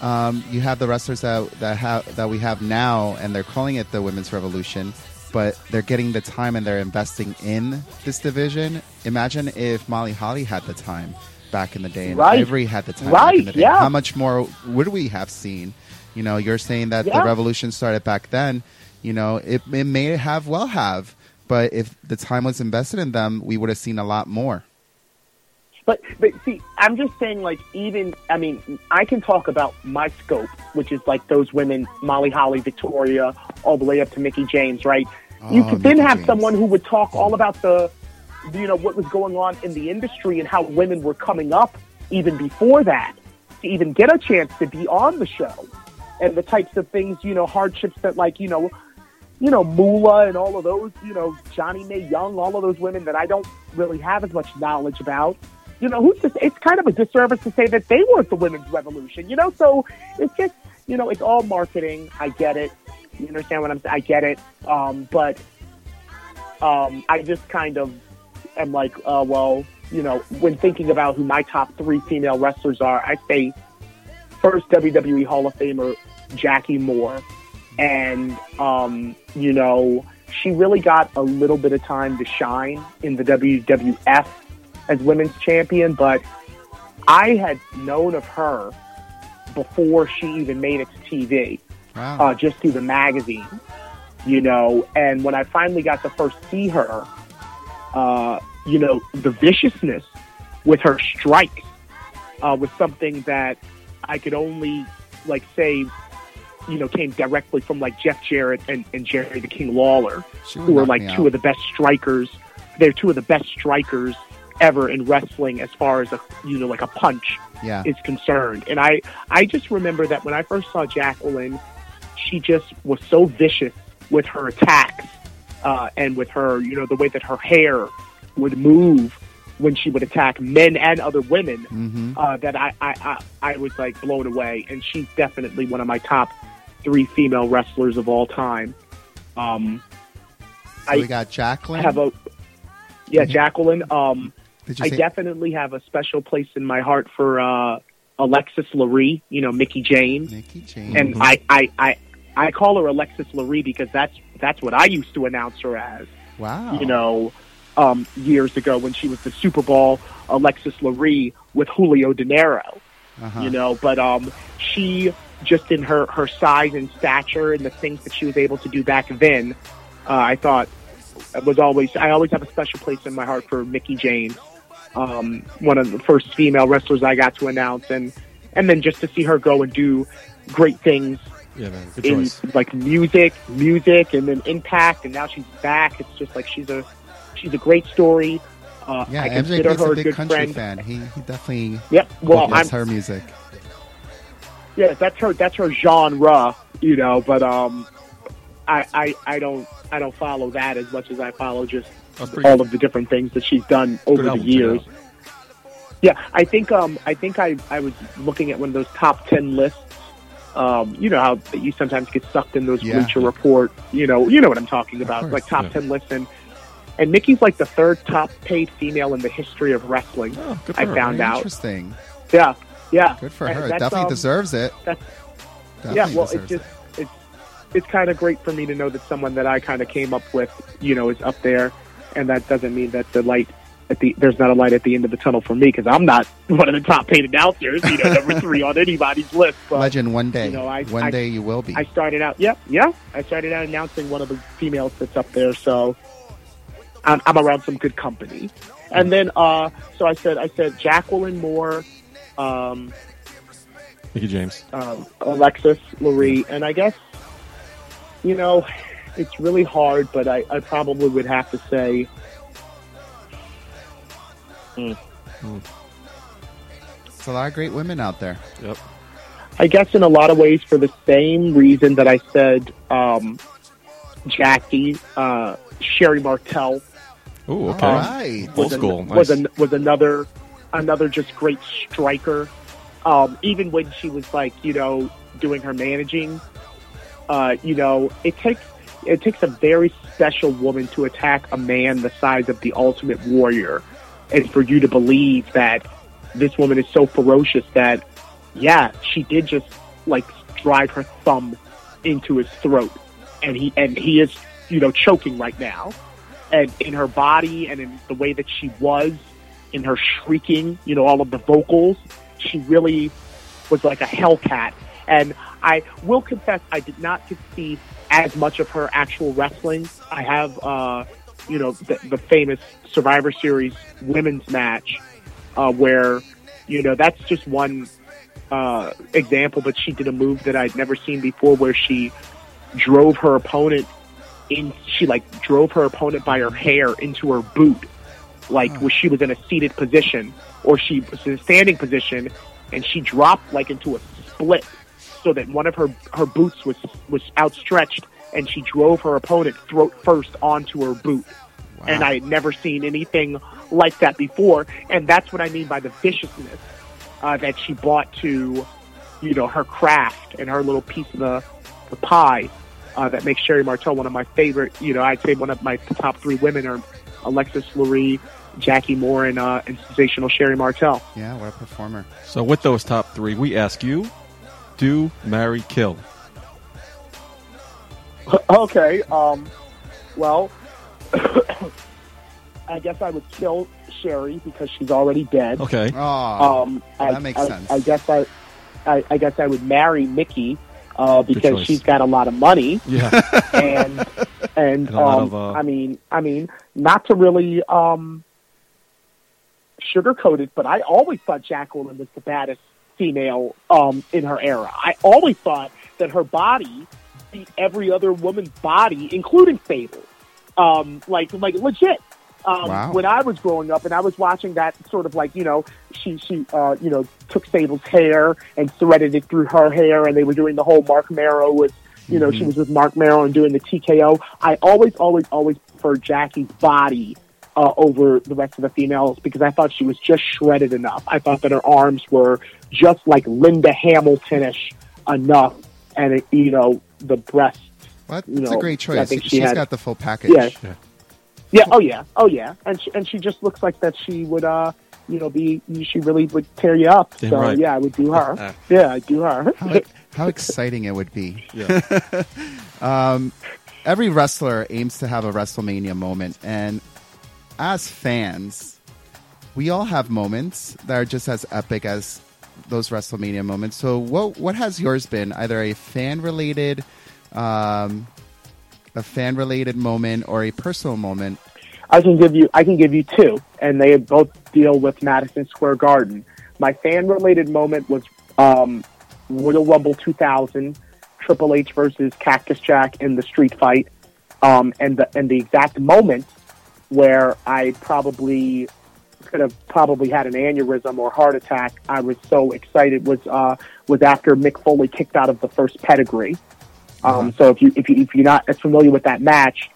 Um, you have the wrestlers that that have that we have now, and they're calling it the women's revolution, but they're getting the time and they're investing in this division. Imagine if Molly Holly had the time back in the day, and Right. Ivory had the time back in the day. yeah. How much more would we have seen? You know, you're saying that the revolution started back then. You know, it, it may have well have, but if the time was invested in them, we would have seen a lot more. But but see, I'm just saying, like, even I mean, I can talk about my scope, which is like those women, Molly Holly, Victoria, all the way up to Mickie James, right? You Oh, could then have James. someone who would talk all about the, you know, what was going on in the industry and how women were coming up even before that to even get a chance to be on the show, and the types of things, you know, hardships that, like, you know. You know, Moolah and all of those, you know, Johnnie Mae Young, all of those women that I don't really have as much knowledge about you know, who's say, it's kind of a disservice to say that they weren't the women's revolution, you know? So it's just, you know, it's all marketing. I get it. You understand what I'm saying? I get it. Um, but um, I just kind of am like, uh, well, you know, when thinking about who my top three female wrestlers are, I say first WWE Hall of Famer Jackie Moore. And, um, you know, she really got a little bit of time to shine in the WWF as women's champion, but I had known of her before she even made it to TV, Wow. uh, just through the magazine, you know. And when I finally got to first see her, uh, you know, the viciousness with her strikes uh, was something that I could only like say, you know, came directly from like Jeff Jarrett and, and Jerry the King Lawler who are knock like two out. of the best strikers. They're two of the best strikers ever in wrestling as far as a you know like a punch yeah. is concerned. And I I just remember that when I first saw Jacqueline, she just was so vicious with her attacks uh, and with her you know the way that her hair would move when she would attack men and other women hmm uh, that I, I, I, I was like blown away. And she's definitely one of my top three female wrestlers of all time. Um, So I we got Jacqueline. have a yeah, Jacqueline. Um, I say? definitely have a special place in my heart for uh, Alexis Laree. You know, Mickie James, Nikki James. and I, I, I, I call her Alexis Laree because that's that's what I used to announce her as. wow. You know, um, years ago when she was the Super Bowl Alexis Laree with Julio Dinero Uh-huh. you know but um she just in her her size and stature and the things that she was able to do back then uh, i thought was always i always have a special place in my heart for mickie james um one of the first female wrestlers i got to announce and and then just to see her go and do great things Yeah, man. Good in choice. like music music and then impact and now she's back it's just like she's a she's a great story uh, Yeah, I consider MJP's her a a big good country friend. fan. He he definitely Yep. Well, loves I'm her music. yeah, that's her that's her genre, you know, but um I I I don't I don't follow that as much as I follow just pretty all of the different things that she's done over the album, check it years. Yeah, I think um I think I I was looking at one of those top 10 lists um, you know how you sometimes get sucked in those Yeah. Bleacher Report, you know, you know what I'm talking about, course, like top yeah. 10 lists and and Nikki's like the third top paid female in the history of wrestling. Oh, I her. found Very out. Interesting. Yeah. Yeah. Good for And her. Definitely um, deserves it. Definitely yeah, well, it's just it. it's it's kind of great for me to know that someone that I kind of came up with, you know, is up there, and that doesn't mean that the light at the there's not a light at the end of the tunnel for me because I'm not (laughs) one of the top paid announcers, you know, number three on anybody's list. But legend. One day, you know, I- one I- day you will be. I started out, yeah, yeah, I started out announcing one of the females that's up there, so I'm, I'm around some good company. And then, uh, so I said, I said Jacqueline Moore, um, Mickie James. um, Alexis Laree, and I guess you know it's really hard, but I, I probably would have to say It's a lot of great women out there. Yep. I guess in a lot of ways for the same reason that I said um, Jackie, uh, Sherri Martel Ooh, okay. All right. Old an- school, was, an, was another another just great striker. Um, even when she was like you know doing her managing, uh, you know it takes it takes a very special woman to attack a man the size of the Ultimate Warrior, and for you to believe that this woman is so ferocious that yeah she did just like drive her thumb into his throat, and he and he is you know choking right now, and in her body and in the way that she was, in her shrieking, you know, all of the vocals, she really was like a hellcat. And I will confess, I did not see as much of her actual wrestling. I have, uh, you know, the, the famous Survivor Series women's match, uh, where, you know, that's just one uh, example, but she did a move that I'd never seen before where she drove her opponent in, she like drove her opponent by her hair into her boot, like where she was in a seated position or she was in a standing position and she dropped like into a split so that one of her, her boots was, was outstretched and she drove her opponent throat first onto her boot. And I had never seen anything like that before. And that's what I mean by the viciousness uh, that she brought to, you know, her craft and her little piece of the, the pie uh, that makes Sherri Martel one of my favorite. You know, I'd say one of my top three women are Alexis Laree, Jackie Moore, and, uh, and sensational Sherri Martel. Yeah, what a performer. So with those top three, we ask you, do, marry, kill. Okay. Um, well, (coughs) I guess I would kill Sherri because she's already dead. Okay. Oh, Um, that I, makes I, sense. I guess I, I, I guess I would marry Mickie uh, because she's got a lot of money, Yeah. (laughs) and and And um, of, uh, I mean, I mean, not to really um, sugarcoat it, but I always thought Jacqueline was the baddest female um, in her era. I always thought that her body beat every other woman's body, including Sable. Um, like, like legit. Um, Wow. When I was growing up and I was watching that sort of like, you know, she, she, uh, you know, took Sable's hair and threaded it through her hair and they were doing the whole Marc Mero with, you know, she was with Marc Mero and doing the TKO. I always, always, always preferred Jackie's body uh, over the rest of the females because I thought she was just shredded enough. I thought that her arms were just like Linda Hamiltonish enough, and it, you know the breasts. What? you It's a know, great I choice. think she She's had- got the full package. Yeah. Yeah. Yeah. Oh yeah. Oh yeah. And she, and she just looks like that. She would, uh, you know, be she really would tear you up. Damn so right. yeah, I would do her. Uh, uh. yeah, I'd do her. How, how exciting it would be. Yeah. (laughs) Um, every wrestler aims to have a WrestleMania moment, and as fans, we all have moments that are just as epic as those WrestleMania moments. So, what what has yours been? Either a fan related, um, a fan related moment, or a personal moment? I can give you I can give you two, and they both deal with Madison Square Garden. My fan related moment was um, Royal Rumble 2000, Triple H versus Cactus Jack in the street fight, um, and the and the exact moment where I probably could have probably had an aneurysm or heart attack. I was so excited was uh, was after Mick Foley kicked out of the first pedigree. Um, So if you if you if you're not as familiar with that match,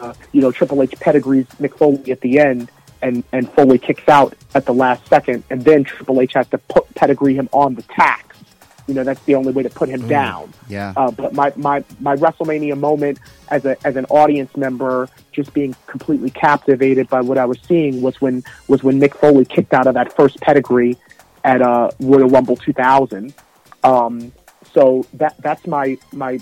uh, you know, Triple H pedigrees Mick Foley at the end, and, and Foley kicks out at the last second, and then Triple H has to put pedigree him on the tacks. You know, that's the only way to put him down. Yeah. Uh, but my, my, my WrestleMania moment as a as an audience member, just being completely captivated by what I was seeing was when was when Mick Foley kicked out of that first pedigree at uh, Royal Rumble 2000. Um, so that that's my my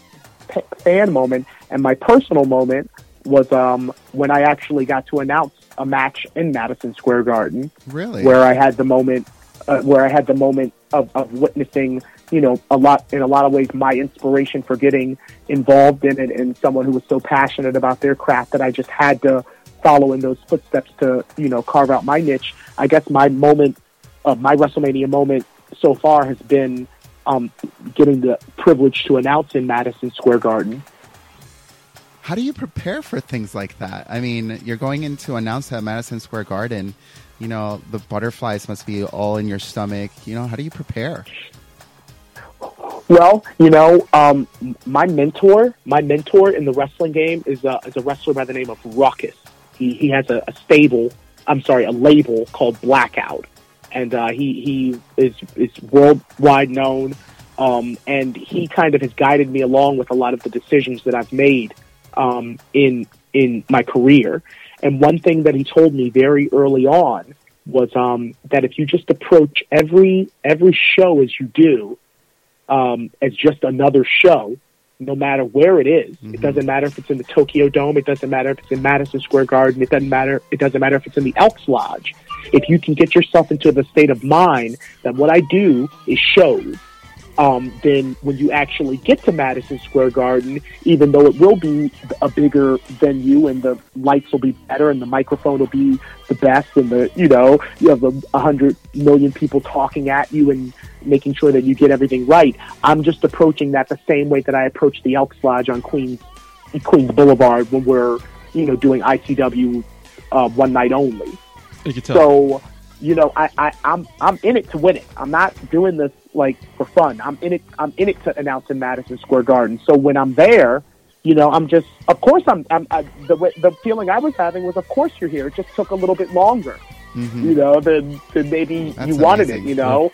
p- fan moment, and my personal moment was um, when I actually got to announce a match in Madison Square Garden Really? where I had the moment, uh, where I had the moment of, of witnessing, you know, a lot in a lot of ways my inspiration for getting involved in it, and someone who was so passionate about their craft that I just had to follow in those footsteps to, you know, carve out my niche. I guess my moment, uh, my WrestleMania moment so far has been um, getting the privilege to announce in Madison Square Garden. How do you prepare for things like that? I mean, you're going in to announce at Madison Square Garden. You know, the butterflies must be all in your stomach. You know, how do you prepare? Well, you know, um, my mentor, my mentor in the wrestling game is a, is a wrestler by the name of Ruckus. He, he has a, a stable, I'm sorry, a label called Blackout, and uh, he he is is worldwide known, um, and he kind of has guided me along with a lot of the decisions that I've made um, in in my career. And one thing that he told me very early on was um, that if you just approach every every show as you do um, as just another show, no matter where it is. It doesn't matter if it's in the Tokyo Dome. It doesn't matter if it's in Madison Square Garden. It doesn't matter. It doesn't matter if it's in the Elks Lodge. If you can get yourself into the state of mind that what I do is shows, um, then when you actually get to Madison Square Garden, even though it will be a bigger venue and the lights will be better and the microphone will be the best and the you know you have a a hundred million people talking at you and making sure that you get everything right. I'm just approaching that the same way that I approach the Elks Lodge on Queens Queens Boulevard when we're you know doing ICW uh, one night only. You. So, you know, I, I, I'm I'm in it to win it. I'm not doing this like for fun. I'm in it. I'm in it to announce in Madison Square Garden. So when I'm there, you know, I'm just. Of course, I'm. I'm I, the the feeling I was having was, of course, you're here. It just took a little bit longer, you know, than than maybe That's you wanted amazing. it. You know.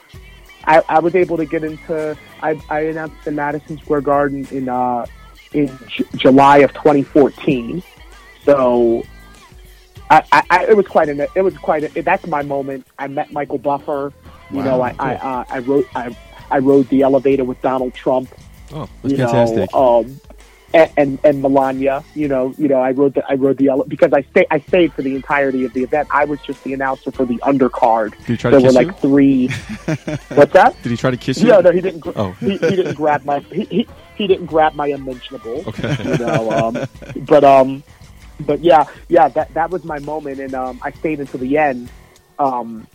I, I was able to get into. I, I announced in Madison Square Garden in uh, in J- July of 2014. So I, I it was quite an it was quite a, that's my moment. I met Michael Buffer. You Wow, know, I I, uh, I wrote I I rode the elevator with Donald Trump. oh, that's You fantastic. know, um, and, and and Melania. You know, you know, I rode the I rode the ele- because I stay I stayed for the entirety of the event. I was just the announcer for the undercard. Did he try to there were kiss like three. (laughs) What's that? Did he try to kiss you? No, no, he didn't. Gra- Oh. he, he didn't grab my. He, he, he didn't grab my unmentionable. Okay. You know, um, but um, but yeah, yeah, that that was my moment, and um, I stayed until the end, um,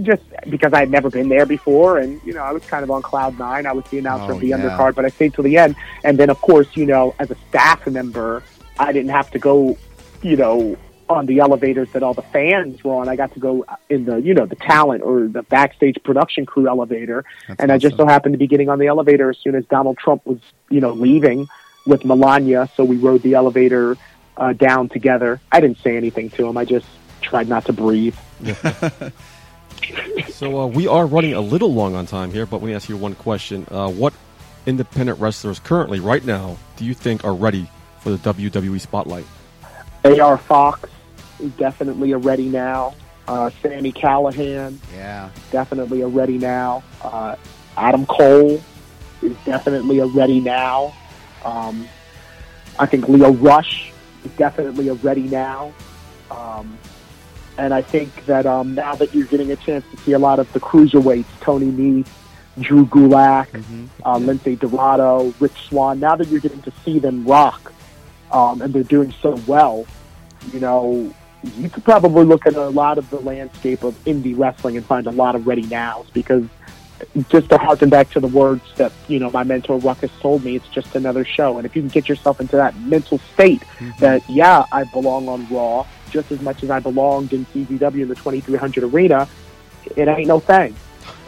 just because I had never been there before, and you know, I was kind of on cloud nine. I was the announcer Oh, of the yeah. undercard, but I stayed till the end, and then of course, you know, as a staff member, I didn't have to go, you know. On the elevators that all the fans were on, I got to go in the you know the talent or the backstage production crew elevator, That's and I just so happened to be getting on the elevator as soon as Donald Trump was, you know, leaving with Melania. So we rode the elevator uh, down together. I didn't say anything to him. I just tried not to breathe. (laughs) (laughs) So uh, we are running a little long on time here, but let me ask you one question: uh, What independent wrestlers currently, right now, do you think are ready for the WWE spotlight? AR Fox is definitely a ready now. Uh, Sami Callihan Yeah. definitely a ready now. Uh, Adam Cole is definitely a ready now. Um, I think Lio Rush is definitely a ready now. Um, and I think that um, now that you're getting a chance to see a lot of the cruiserweights, Tony Nese, Drew Gulak, uh, Lince Dorado, Rich Swann, now that you're getting to see them rock um, and they're doing so well, you know, you could probably look at a lot of the landscape of indie wrestling and find a lot of ready nows because just to harken back to the words that you know my mentor Ruckus told me, it's just another show. And if you can get yourself into that mental state that yeah, I belong on Raw just as much as I belonged in CZW in the 2300 arena, it ain't no thing.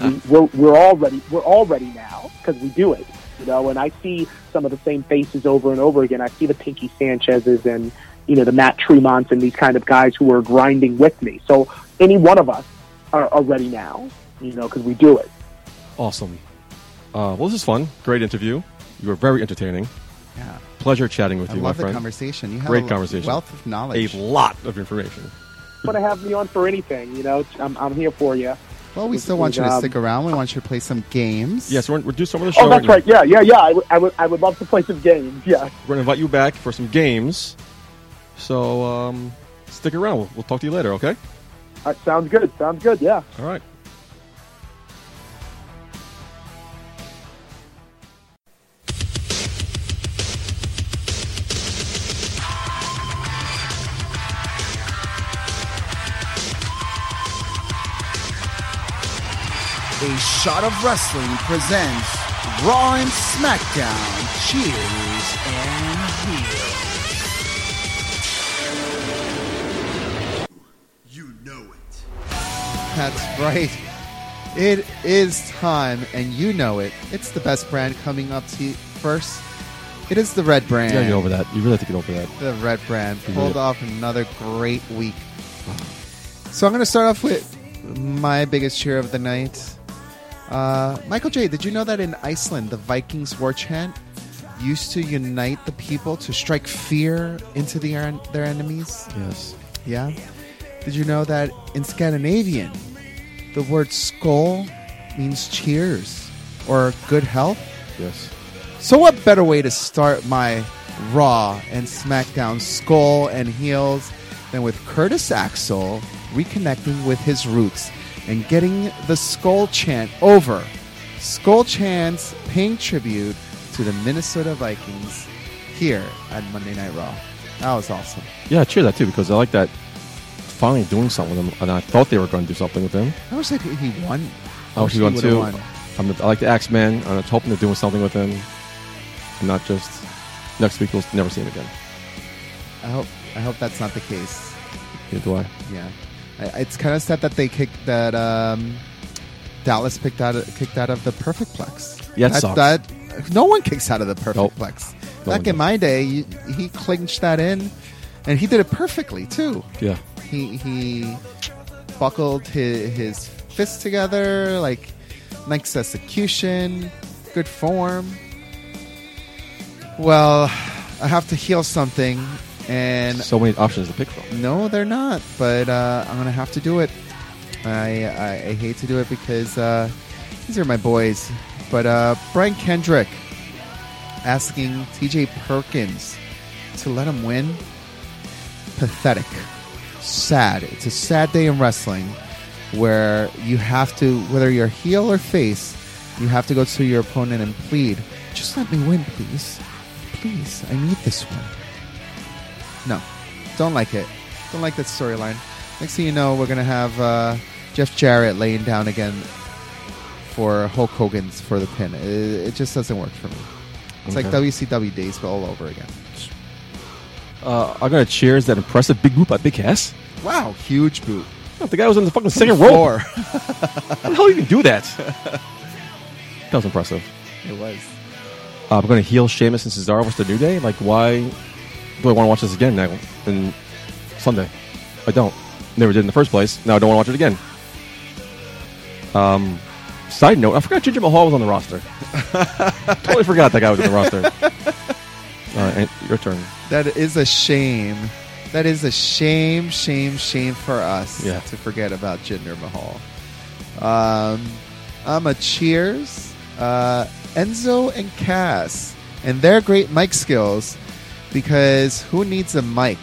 We, (laughs) we're we're all ready. We're all ready now because we do it. You know, and I see some of the same faces over and over again. I see the Pinkie Sanchez's and you know the Matt Tremonts and these kind of guys who are grinding with me. So any one of us are, are ready now. You know, because we do it. Awesome. Uh, well, this is fun. Great interview. You were very entertaining. Yeah. Pleasure chatting with I you, my the friend. conversation. You have Great a conversation. wealth of knowledge. A lot of information. Want to have me on for anything? You know, I'm I'm here for you. well, we still want you to Um, stick around. We want you to play some games. Yes, we're, we're doing some of the show. Oh, that's right. now. right. Yeah, yeah, yeah. I would I would I would love to play some games. Yeah. We're going to invite you back for some games. So um, stick around. We'll, we'll talk to you later, okay? Uh, sounds good. Sounds good. Yeah. All right. Shot of Wrestling presents Raw and SmackDown. Cheers and heels. You know it. That's right. It is time, and you know it. It's the best brand coming up to you first. It is the red brand. You gotta get over that. You really have to get over that. The red brand You pulled off another great week. So I'm going to start off with my biggest cheer of the night. Uh, Michael J. Did you know that in Iceland, the Vikings war chant used to unite the people to strike fear into the, their enemies? Yes. Yeah. Did you know that in Scandinavian, the word skol means cheers? or good health. Yes. So, what better way to start my Raw and SmackDown skull and heels than with Curtis Axel reconnecting with his roots and getting the Skol chant over? Skol chants paying tribute to the Minnesota Vikings here at Monday Night Raw. That was awesome. Yeah, I cheer that too because I like that finally doing something with him, and I thought they were going to do something with him. I wish that he won. I wish he won too. won. I'm, I like the Axeman. I'm hoping they're doing something with him, and not just next week we'll never see him again. I hope. I hope that's not the case. Neither do I. Yeah, it's kind of sad that they kicked that um, Dallas picked out kicked out of the Perfect Plex. Yeah, that, sucks. that no one kicks out of the Perfect Nope. Plex. No Back in my day, you, he clinched that in, and he did it perfectly too. Yeah. He he buckled his, his fists together, like nice execution, good form. Well, I have to heel something, and So many options to pick from. no, they're not. But uh, I'm gonna have to do it. I I, I hate to do it because uh, these are my boys. But uh, Brian Kendrick asking T.J. Perkins to let him win. Pathetic. Sad. It's a sad day in wrestling where you have to, whether you're heel or face, you have to go to your opponent and plead, just let me win, please. Please, I need this one. No, don't like it. Don't like that storyline. Next thing you know, we're gonna have uh, Jeff Jarrett laying down again for Hulk Hogan's for the pin. It, it just doesn't work for me. It's like WCW days, but all over again. Uh, I'm gonna cheers that impressive big whoop by Big Cass. Wow, huge boot. Oh, the guy was in the fucking second row. (laughs) How the hell you can do that? that was impressive. it was. Uh, I'm going to heel Sheamus and Cesaro versus the New Day. Like, why do I want to watch this again now? And Sunday, I don't. Never did in the first place. Now I don't want to watch it again. Um, side note: I forgot Jinder Mahal was on the roster. (laughs) totally forgot that guy was on the roster. (laughs) Uh, your turn. That is a shame. That is a shame, shame, shame for us Yeah. to forget about Jinder Mahal. Um, I'm a cheers. Uh, Enzo and Cass and their great mic skills because who needs a mic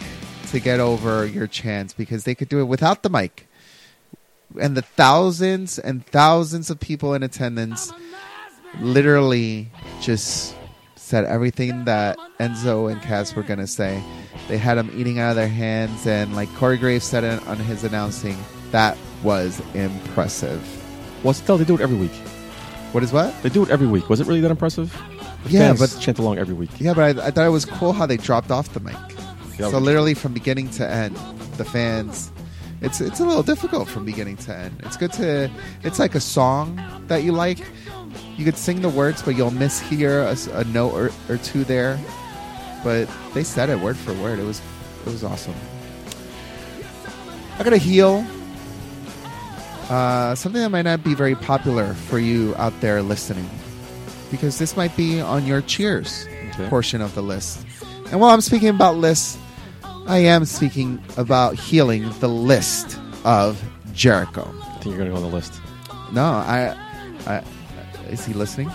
to get over your chance? Because they could do it without the mic. And the thousands and thousands of people in attendance literally just said everything that Enzo and Cass were gonna say. They had them eating out of their hands, and like Corey Graves said it on his announcing, that was impressive. The hell? They do it every week. What is what? They do it every week. Was it really that impressive? Yeah, but- chant along every week. Yeah, but I, I thought it was cool how they dropped off the mic. Yeah, so literally from beginning to end, the fans. It's it's a little difficult from beginning to end. It's good to. It's like a song that you like. You could sing the words, but you'll miss mishear a note or, or two there. But they said it word for word. It was it was awesome. I got a heel. Uh, something that might not be very popular for you out there listening, because this might be on your cheers Okay. portion of the list. And while I'm speaking about lists, I am speaking about heeling the list of Jericho. I think you're going to go on the list. No, I, I is he listening?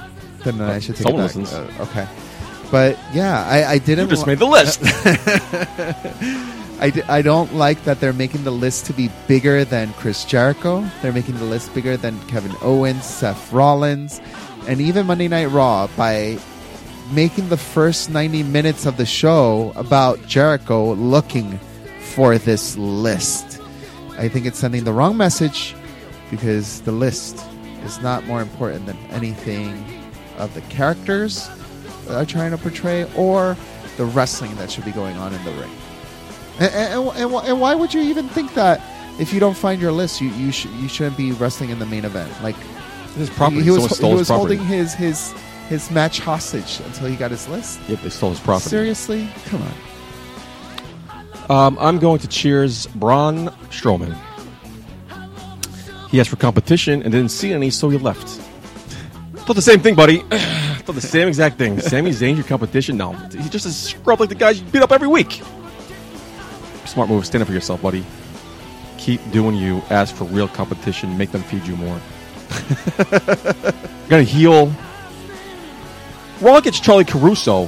Then I should take Someone it back. listens. Uh, okay, but yeah, I, I didn't. just li- made the list. (laughs) I, I don't like that they're making the list to be bigger than Chris Jericho. They're making the list bigger than Kevin Owens, Seth Rollins, and even Monday Night Raw by making the first 90 minutes of the show about Jericho looking for this list. I think it's sending the wrong message because the list is not more important than anything of the characters are trying to portray or the wrestling that should be going on in the ring. And, and, and, and why would you even think that if you don't find your list, you you, sh- you shouldn't be wrestling in the main event? Like This is property. he, he was he his was property. holding his his his match hostage until he got his list. Yep, they stole his property. Seriously, come on. Um, I'm going to cheers Braun Strowman. He asked for competition and didn't see any, so he left. Thought the same thing, buddy. (clears throat) Thought the same exact thing. (laughs) Sami Zayn's your competition? No, he's just a scrub like the guys you beat up every week. Smart move. Stand up for yourself, buddy. Keep doing you. Ask for real competition. Make them feed you more. Got a heel. Raw gets Charly Caruso,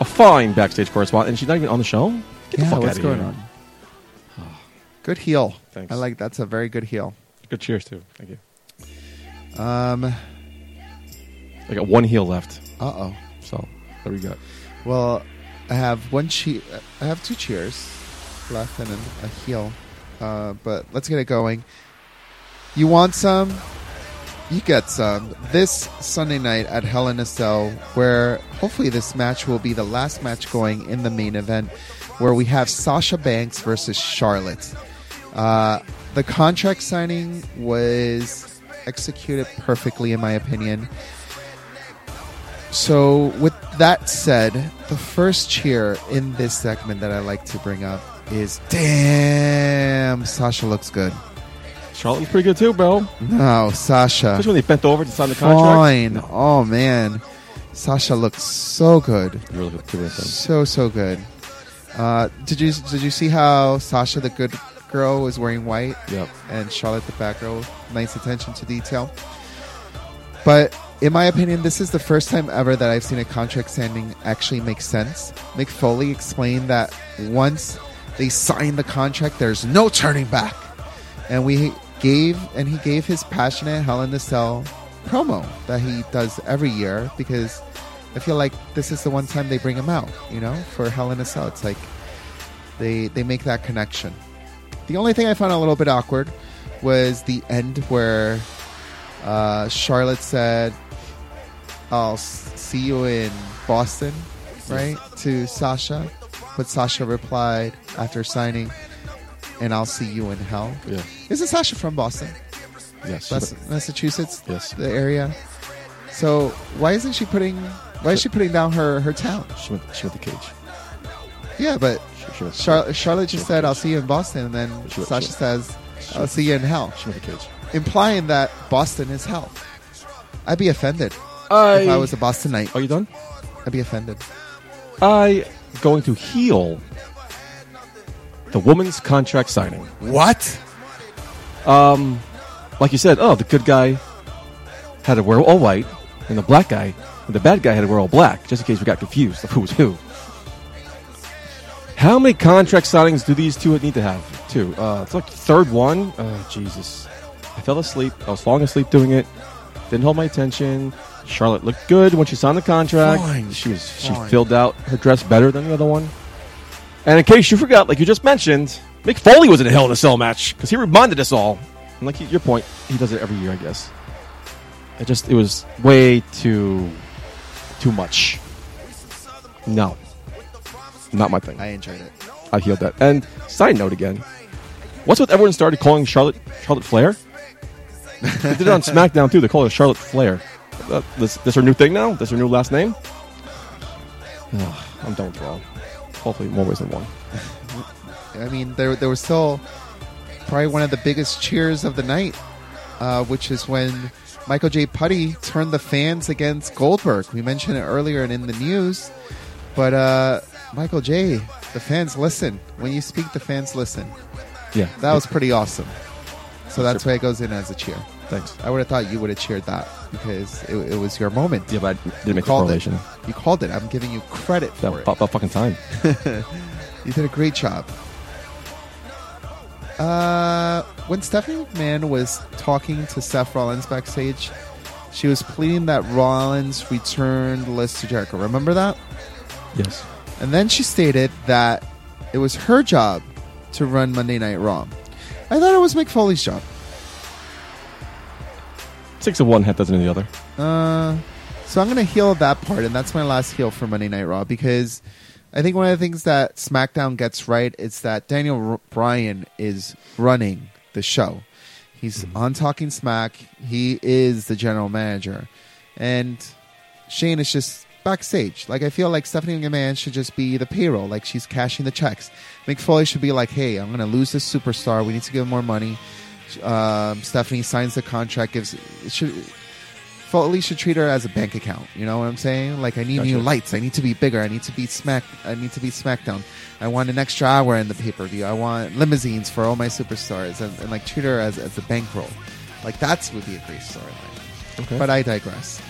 a fine backstage correspondent, and she's not even on the show. Get the yeah, fuck what's outta going here. on? Good heel. Thanks. I like that's a very good heel. Good cheers too. Thank you. Um, I got one heel left. Uh oh. So do we got? Well, I have one cheer. I have two cheers left and a, a heel. Uh, but let's get it going. You want some? You get some. This Sunday night at Hell in a Cell, where hopefully this match will be the last match going in the main event, where we have Sasha Banks versus Charlotte. Uh, the contract signing was executed perfectly, in my opinion. So, with that said, the first cheer in this segment that I like to bring up is Damn, Sasha looks good. Charlotte was pretty good too, bro. No, Sasha. Especially when they bent over to sign the contract. Fine. Oh, man. Sasha looks so good. Really good things. So, so good. Uh, did you did you see how Sasha, the good girl, was wearing white? Yep. and Charlotte the bad girl, Nice attention to detail. But in my opinion, this is the first time ever that I've seen a contract signing actually make sense. Mick Foley explained that once they sign the contract, there's no turning back. And we gave, and he gave his passionate Hell in the Cell promo that he does every year because I feel like this is the one time they bring him out, you know, for Hell in a Cell. It's like they they make that connection. The only thing I found a little bit awkward was the end where uh, Charlotte said, "I'll see you in Boston," right to Sasha, but Sasha replied after signing, "And I'll see you in hell." Yeah. Isn't Sasha from Boston, Yes. Mas- Massachusetts? Yes. the area. So why isn't she putting? Why is she putting down her her town? She went, she went to cage. Yeah, but She, she went to Char- Charlotte just said, "I'll see you in Boston," and then She went- Sasha she- says, "I'll went- see you in hell," She went to cage. implying that Boston is hell. I'd be offended I, if I was a Bostonite. Are you done? I'd be offended. I going to heel the woman's contract signing. What? Um, like you said, oh, the good guy had to wear all white, and the black guy, and the bad guy had to wear all black, just in case we got confused of who was who. How many contract signings do these two need to have? Two. Uh, it's like the third one. Oh, Jesus. I fell asleep. I was falling asleep doing it. Didn't hold my attention. Charlotte looked good when she signed the contract. Fine. She was she Fine. filled out her dress better than the other one. And in case you forgot, like you just mentioned, Mick Foley was in a Hell in a Cell match because he reminded us all. And like your point, he does it every year, I guess. It just it was way too too much. No, not my thing. I enjoyed it. I heeled that. And side note again, what's with everyone started calling Charlotte Charlotte Flair? they did it on SmackDown too. They call her Charlotte Flair. Uh, this this her new thing now? This her new last name? Ugh, I'm done with Raw. Hopefully, more ways than one. I mean, there there was still probably one of the biggest cheers of the night, uh, which is when Michael J. Putty turned the fans against Goldberg. We mentioned it earlier and in the news, but uh, Michael J. The fans listen. When you speak, the fans listen. Yeah, That was pretty awesome. So that's why it goes in as a cheer. thanks. I would have thought you would have cheered that because it, it was your moment. Yeah, but I didn't You make the called correlation. it. You called it. I'm giving you credit That, for it. about, about fucking time. (laughs) You did a great job. Uh, when Stephanie McMahon was talking to Seth Rollins backstage, she was pleading that Rollins returned Liz to Jericho. Remember that? Yes. And then she stated that it was her job to run Monday Night Raw. I thought it was Mick Foley's job. Six of one, half dozen of the other. Uh, so I'm going to heel that part, and that's my last heel for Monday Night Raw because I think one of the things that SmackDown gets right is that Daniel R- Bryan is running the show. He's on Talking Smack. He is the general manager, and Shane is just backstage. Like I feel like Stephanie McMahon should just be the payroll, like she's cashing the checks. Mick Foley should be like, "Hey, I'm going to lose this superstar. We need to give him more money." Um, Stephanie signs the contract. Gives it should Foley should treat her as a bank account. You know what I'm saying? Like I need new lights. I need to be bigger. I need to be smack. I need to be SmackDown. I want an extra hour in the pay per view. I want limousines for all my superstars and, and like treat her as, as a bankroll. Like that's would be a great storyline. Okay. But I digress.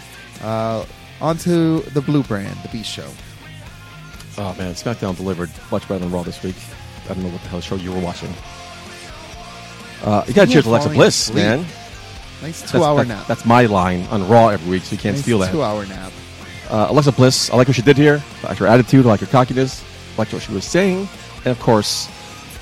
Uh, on to the Blue Brand, the B Show. oh man, SmackDown delivered much better than Raw this week. I don't know what the hell show you were watching. Uh, you got to Yeah, cheers Alexa Bliss, asleep. man. Nice That's, two-hour that- nap. That's my line on Raw every week, so you can't nice steal that. Two-hour nap. Uh, Alexa Bliss, I like what she did here. I like her attitude, I like her cockiness, I like what she was saying, and of course,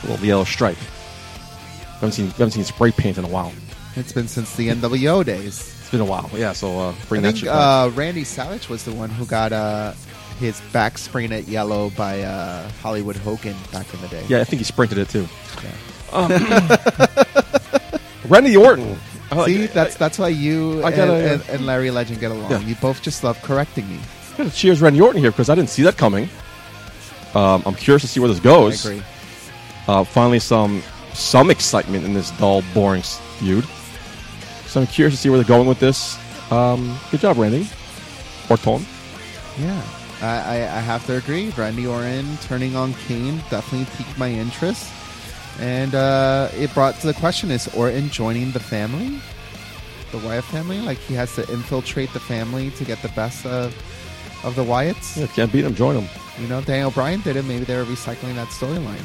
the little yellow stripe. We haven't seen, we haven't seen spray paint in a while. It's been since the NWO days. It's been a while, yeah. So uh, I bring that think uh, Randy Savage was the one who got uh, his back sprayed at yellow by uh, Hollywood Hogan back in the day. yeah, I think he sprinted it too. Yeah. (laughs) Randy Orton. I like- See, that's that's why you I gotta- and, and, and Larry Legend get along. Yeah. You both just love correcting me. gotta cheers Randy Orton here because I didn't see that coming. Um, I'm curious to see where this goes. I agree. Uh, finally, some some excitement in this dull, boring feud. So I'm curious to see where they're going with this. Um, good job, Randy. Orton. Yeah, I, I, I have to agree. Randy Orton turning on Kane definitely piqued my interest, and uh, it brought to the question: Is Orton joining the family, the Wyatt family? Like he has to infiltrate the family to get the best of of the Wyatts. Yeah, can't beat him, join him. You know, Daniel Bryan did it. Maybe they were recycling that storyline.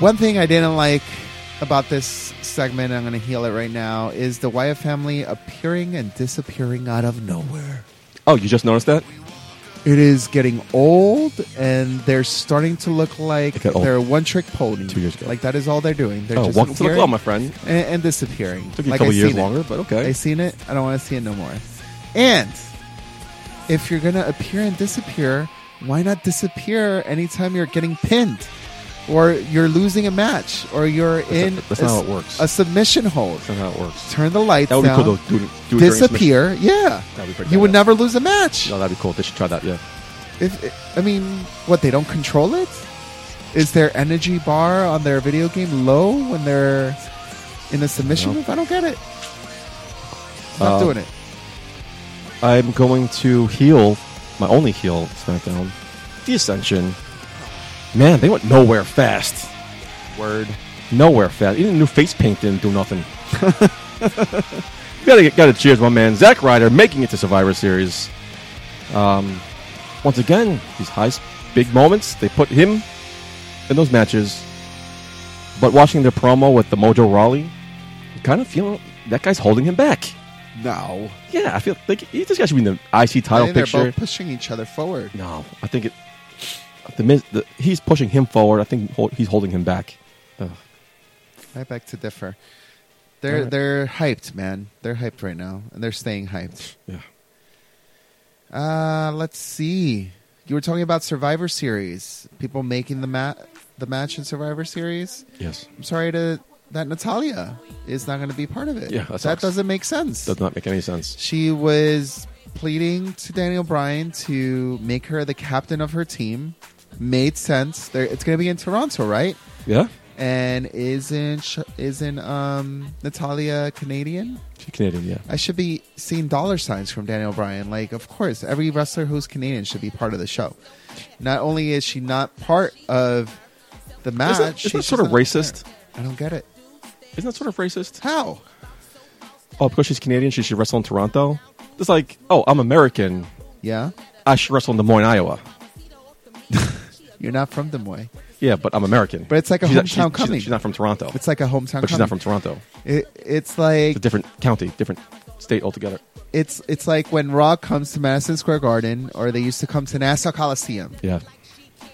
One thing I didn't like about this segment, I'm going to heel it right now, is the Wyatt family appearing and disappearing out of nowhere. Oh, you just noticed that? It is getting old, and they're starting to look like They got old they're a one-trick pony. two years ago. Like that is all they're doing. They're Oh, just welcome to the appearing club, my friend. and, and disappearing. Took you Like, a couple I years seen it. longer, but okay. I seen it. I don't want to see it no more. And if you're gonna appear and disappear, why not disappear anytime you're getting pinned, or you're losing a match, or you're in not- that's a, not how it works. a submission hold? That's not how it works. Turn the lights That would be down. cool do, do it disappear. Yeah, That'd be pretty you would never lose a match. No, that'd be cool. They should try that. Yeah. If I mean, what they don't control it? Is their energy bar on their video game low when they're in a submission No. move? I don't get it. Not Uh, doing it. I'm going to heel my only heel SmackDown, the Ascension. Man, they went nowhere fast. Word. Nowhere fast. Even new face paint didn't do nothing. (laughs) gotta gotta cheers my man Zack Ryder making it to Survivor Series. Um, once again, these high big moments they put him in those matches. But watching the promo with the Mojo Rawley, you kind of feel that guy's holding him back. No. Yeah, I feel like he just got to be in the IC title think they're both pushing each other forward. No, I think it. The, Miz- the he's pushing him forward. I think hol- he's holding him back. Ugh. I beg to differ. They're Alright. they're hyped, man. They're hyped right now, and they're staying hyped. Yeah. Uh, let's see. You were talking about Survivor Series. People making the mat the match in Survivor Series. Yes. I'm sorry to that Natalya is not going to be part of it. Yeah, that that doesn't make sense. Does not make any sense. She was pleading to Daniel Bryan to make her the captain of her team. Made sense. There, it's going to be in Toronto, right? Yeah. And isn't isn't um, Natalya Canadian? She's Canadian. Yeah. I should be seeing dollar signs from Daniel Bryan. Like, of course, every wrestler who's Canadian should be part of the show. Not only is she not part of the match, Isn't, she's isn't that sort of racist? there. I don't get it. Isn't that sort of racist? How? Oh, because she's Canadian, she should wrestle in Toronto. It's like, oh, I'm American. Yeah, I should wrestle in Des Moines, Iowa. (laughs) you're not from Des Moines. Yeah, but I'm American. But it's like a She's not- hometown she's- she's- coming. She's, not from Toronto. It's like a hometown. Coming. But she's not from Toronto. It, it's like It's a different county, different state altogether. it's it's like when Raw comes to Madison Square Garden, or they used to come to Nassau Coliseum. Yeah.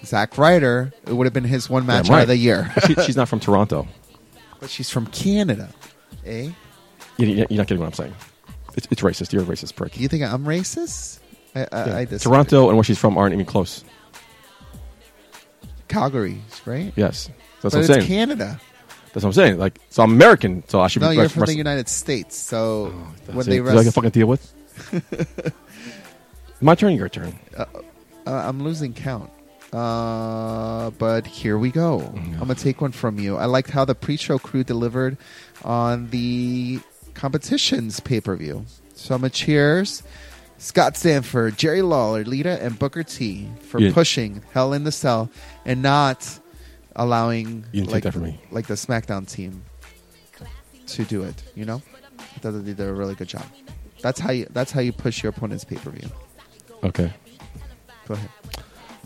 Zack Ryder, it would have been his one match Damn out of the year, she, she's not from Toronto. (laughs) but she's from Canada. Eh? You- You're not getting what I'm saying. It's, it's racist. You're a racist prick. Do you think I'm racist? I, I. I disagree. Toronto and where she's from aren't even close. Calgary, right? Yes. That's but what I'm it's saying. Canada. That's what I'm saying. Like, so I'm American, so I should No, be you're rest- from the United States. So That's when it. they Is that I can rest, fucking deal with. (laughs) My turn, your turn. uh, I'm losing count. Uh, but here we go. I'm gonna take one from you. I liked how the pre-show crew delivered on the competitions pay-per-view. So I'm gonna cheers Scott Stanford, Jerry Lawler, Lita, and Booker T for Yeah. pushing Hell in the Cell and not allowing You didn't take like, that from me. like the SmackDown team. to do it. You know, I thought they did a really good job. That's how you. That's how you push your opponent's pay per view. Okay. Go ahead.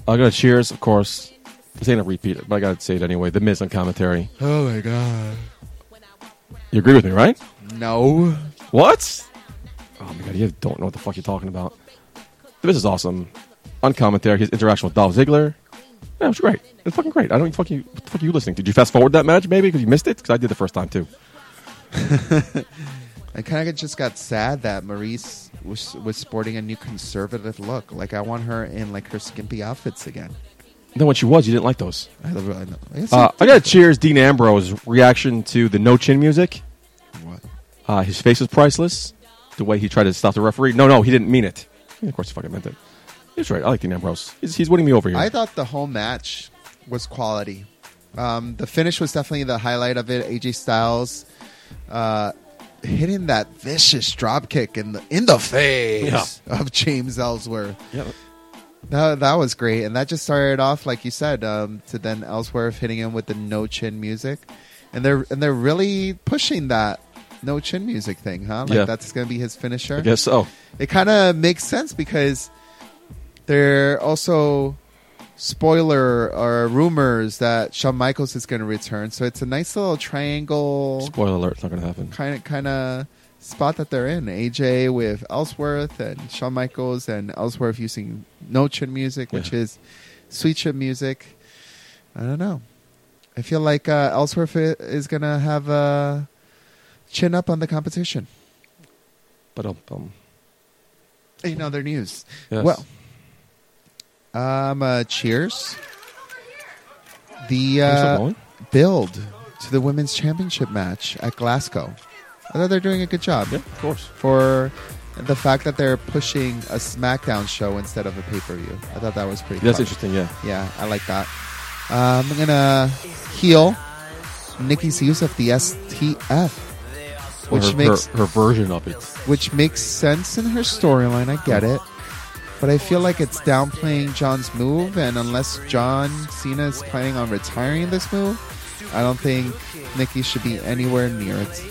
I got cheers, of course. This ain't a repeat, but I got to say it anyway. The Miz on commentary. Oh my god. You agree with me, right? No. What? Oh my god, you don't know what the fuck you're talking about. This is awesome. On commentary, his interaction with Dolph Ziggler. Yeah, it was great. It was fucking great. I don't fuck you. What the fuck are you listening to? Did you fast forward that match maybe because you missed it? Because I did the first time too. (laughs) I kind of just got sad that Maryse was was sporting a new conservative look. Like I want her in like her skimpy outfits again. Then when she was, you didn't like those. I, know. I Uh, I got to cheers Dean Ambrose reaction to the no chin music. What? Uh, his face was priceless. The way he tried to stop the referee. No, no, he didn't mean it. Of course, he fucking meant it. He's right. I like Dean Ambrose. He's, he's winning me over here. I thought the whole match was quality. Um, the finish was definitely the highlight of it. AJ Styles uh, hitting that vicious drop kick in the in the face of James Ellsworth. yeah, That, that was great, and that just started off like you said um, to then Ellsworth hitting him with the no chin music, and they're and they're really pushing that no chin music thing, huh? Like Yeah. that's going to be his finisher I guess so. it kind of makes sense because they're also spoiler or rumors that Shawn Michaels is going to return. So it's a nice little triangle Spoiler alert, it's not going to happen. kind of kind of spot that they're in. AJ with Ellsworth and Shawn Michaels and Ellsworth using no chin music, which Yeah. is sweet chin music. I don't know. I feel like uh, Ellsworth i- is going to have a chin up on the competition. But um, In other news. yes. Well, um, uh, cheers. The Are we still uh, build to the women's championship match at Glasgow. I thought they're doing a good job yeah, of course. for the fact that they're pushing a SmackDown show instead of a pay per view. I thought that was pretty. That's clever. interesting. Yeah. Yeah, I like that. Um, I'm gonna heel Nikki's use of the STF, which her, makes her, her version of it. which makes sense in her storyline. I get it. But I feel like it's downplaying John's move, and unless John Cena is planning on retiring this move, I don't think Nikki should be anywhere near it.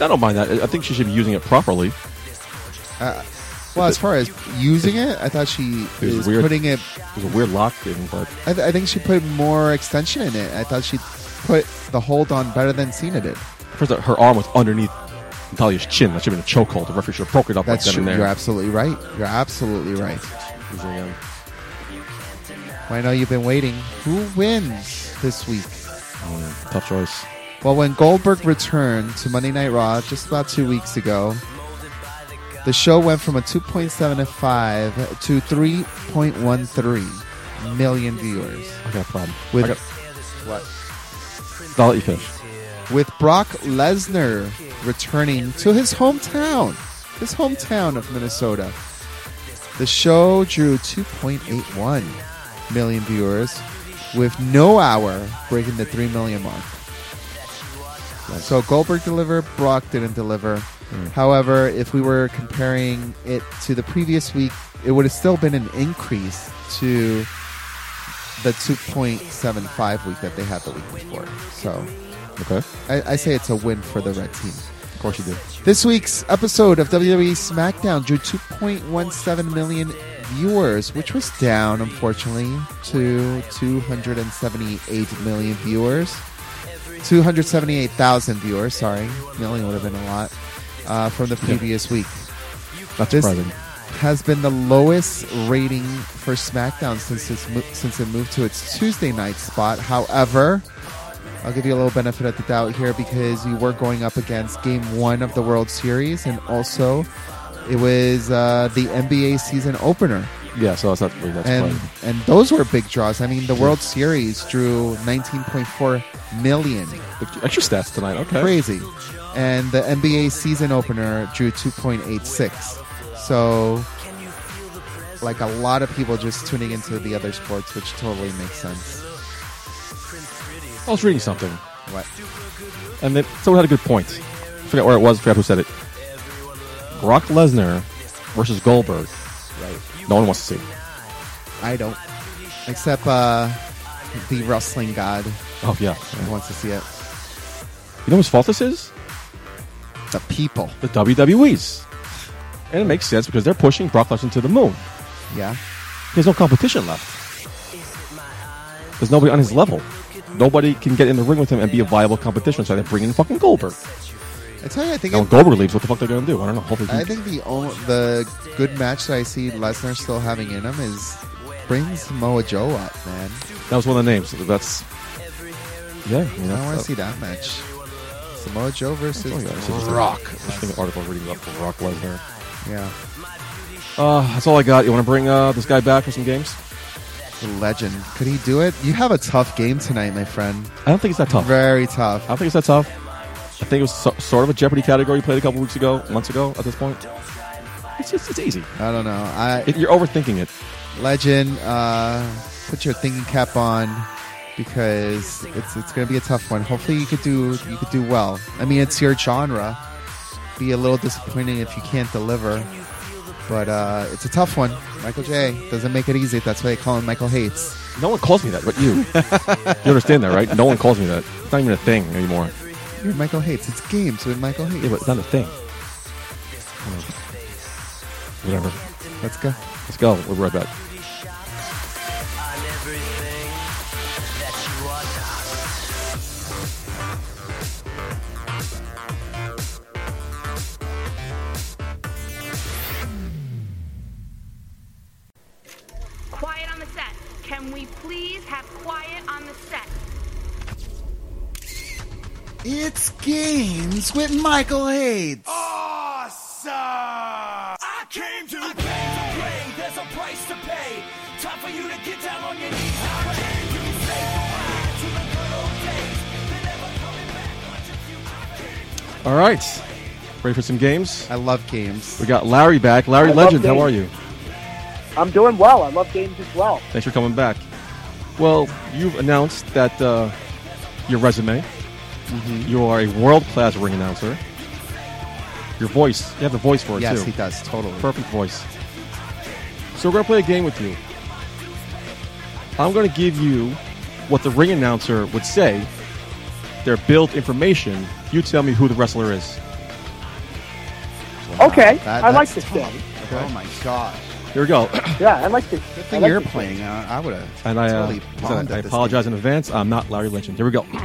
I don't mind that. I think she should be using it properly. Uh, well, as far as using it, I thought she was is weird. putting it. It was a weird lock thing, but I, th- I think she put more extension in it. I thought she put the hold on better than Cena did. First her arm was underneath Natalya's chin. That should have been a chokehold. The referee should have broke it up That's like that true. You're absolutely right. You're absolutely right. I know you've been waiting. Who wins this week? oh, yeah, tough choice. Well, when Goldberg returned to Monday Night Raw just about two weeks ago, the show went from a 2.75 to 3.13 million viewers. I got a problem. With got, what? I'll let you finish. With Brock Lesnar returning to his hometown, his hometown of Minnesota. The show drew 2.81 million viewers, with no hour breaking the 3 million mark. So Goldberg delivered, Brock didn't deliver. Hmm. However, if we were comparing it to the previous week, it would have still been an increase to the 2.75 week that they had the week before. So Okay. I, I say it's a win for the red team. Of course you do. This week's episode of WWE SmackDown drew 2.17 million viewers, which was down, unfortunately, to 278 million viewers. 278,000 viewers, sorry. Million would have been a lot uh, from the previous week. Not This surprising. has been the lowest rating for SmackDown since mo- since it moved to its Tuesday night spot. However, I'll give you a little benefit of the doubt here because you were going up against Game One of the World Series, and also it was uh, the NBA season opener, Yeah, so that's not really that and and those were big draws. I mean, the World Series drew 19.4 million, Extra stats tonight. Okay. crazy, and the NBA season opener drew 2.86. So like a lot of people just tuning into the other sports, which totally makes sense. I was reading something, What? and then someone had a good point. I forgot where it was. Forgot who said it. Brock Lesnar versus Goldberg. Right. No one wants to see. It. I don't. Except uh, the wrestling god Oh yeah. wants to see it. You know whose fault this is? The people. the WWE's. And it makes sense because they're pushing Brock Lesnar to the moon. Yeah. There's no competition left. There's nobody on his level. Nobody can get in the ring with him and be a viable competition, so they bring in fucking Goldberg. I tell you, I think Now, when it, Goldberg leaves, what the fuck they're gonna do? I don't know. Hopefully, I think the only, the good match that I see Lesnar still having in him is brings Samoa Joe up, man. that was one of the names. That's yeah. You know, I want to see that match. Samoa Joe versus Oh, yeah, it's Rock. Interesting article reading up for Rock Lesnar. Yeah, Uh, that's all I got. You want to bring uh, this guy back for some games? Legend. Could he do it? You have a tough game tonight, my friend. I don't think it's that tough. Very tough. I don't think it's that tough. I think it was so, sort of a Jeopardy category you played a couple weeks ago, months ago. At this point, it's just it's easy. I don't know. I It, you're overthinking it. legend. Uh, put your thinking cap on because it's it's going to be a tough one. Hopefully, you could do you could do well. I mean, it's your genre. Be a little disappointing if you can't deliver, but uh, it's a tough one. Michael J doesn't make it easy. That's why they call him Michael Hates. No one calls me that, but you. you understand that, right? No one calls me that. It's not even a thing anymore. You're Michael Hates. It's games with Michael Hates. Yeah, but it's not a thing. Whatever. Let's go. Let's go. We'll be right back. Can we please have quiet on the set? It's games with Michael Hayes. Awesome! I came to play. There's a price to pay. Time for you to get down on your knees. I came to say goodbye to the good old days. They're never coming back. Watch your future. All right. Ready for some games? I love games. We got Larry back. Larry I Legend, how are you? I'm doing well. I love games as well. Thanks for coming back. Well, you've announced that uh, your resume. You are a world class ring announcer. Your voice, you have the voice for it Yes, too. he does. Totally. Perfect voice. So we're gonna play a game with you. I'm gonna give you what the ring announcer would say. Their build information. You tell me who the wrestler is. Okay, That- I like this tough. game. Oh my god. Here we go. (coughs) Yeah, I like this. Good I thing like you're this playing. Uh, I would have And I, uh, totally bombed I at this apologize in advance. I'm not Larry Lynch. Here we go. (laughs)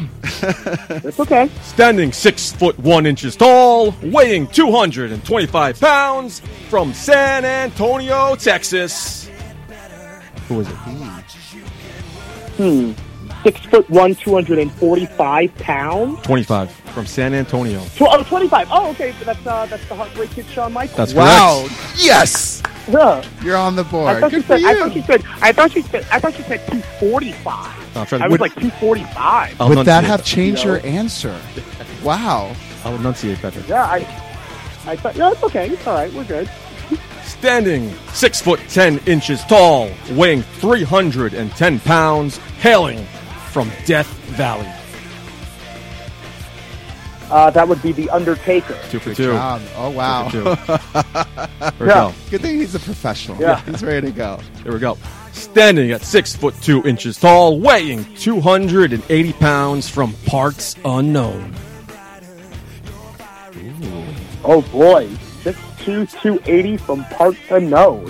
It's okay. Standing six foot one inches tall, weighing 225 pounds, from San Antonio, Texas. Who is it? Hmm. Six foot one, 245 pounds. 25 from San Antonio. Tw- oh, 25. Oh, okay. That's uh, that's the Heartbreak Kid, Shawn Michaels. That's Wow. correct. Yes. Yeah. You're on the I board. thought, Good you for said, I thought you. you said. I thought you said. I thought she said 245. I'll try to I was would- like 245. I'll Would that enunciate have changed You your answer? Wow. I'll enunciate better. Yeah, I. I thought. Yeah, it's okay. It's all right. We're good. Standing six foot ten inches tall, weighing 310 pounds, hailing from Death Valley. Uh, that would be the Undertaker. Two for Good two. job. Oh wow. Two (laughs) for two. Here we Yeah. go. Good thing he's a professional. Yeah. He's ready to go. Here we go. Standing at six foot two inches tall, weighing 280 pounds from parts unknown. Oh boy, six two two eighty from parts Unknown.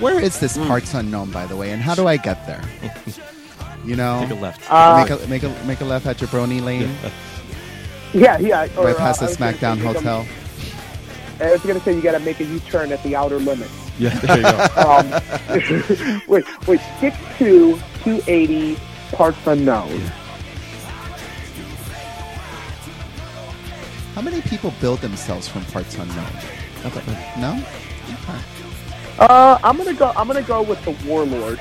Where is this Hmm. parts unknown, by the way, and how do I get there? (laughs) You know, Take a left. Uh, make a make a make a left at Jabroni Lane, (laughs) yeah, yeah. Or, right past uh, the I was gonna SmackDown say, make Hotel. I was going to say you got to make a U-turn at the outer limit. yeah, there you go. Um, (laughs) wait, wait, six two two eighty Parks Unknown. How many people build themselves from parts unknown? No. Okay. Uh, I'm gonna go. I'm gonna go with the Warlord.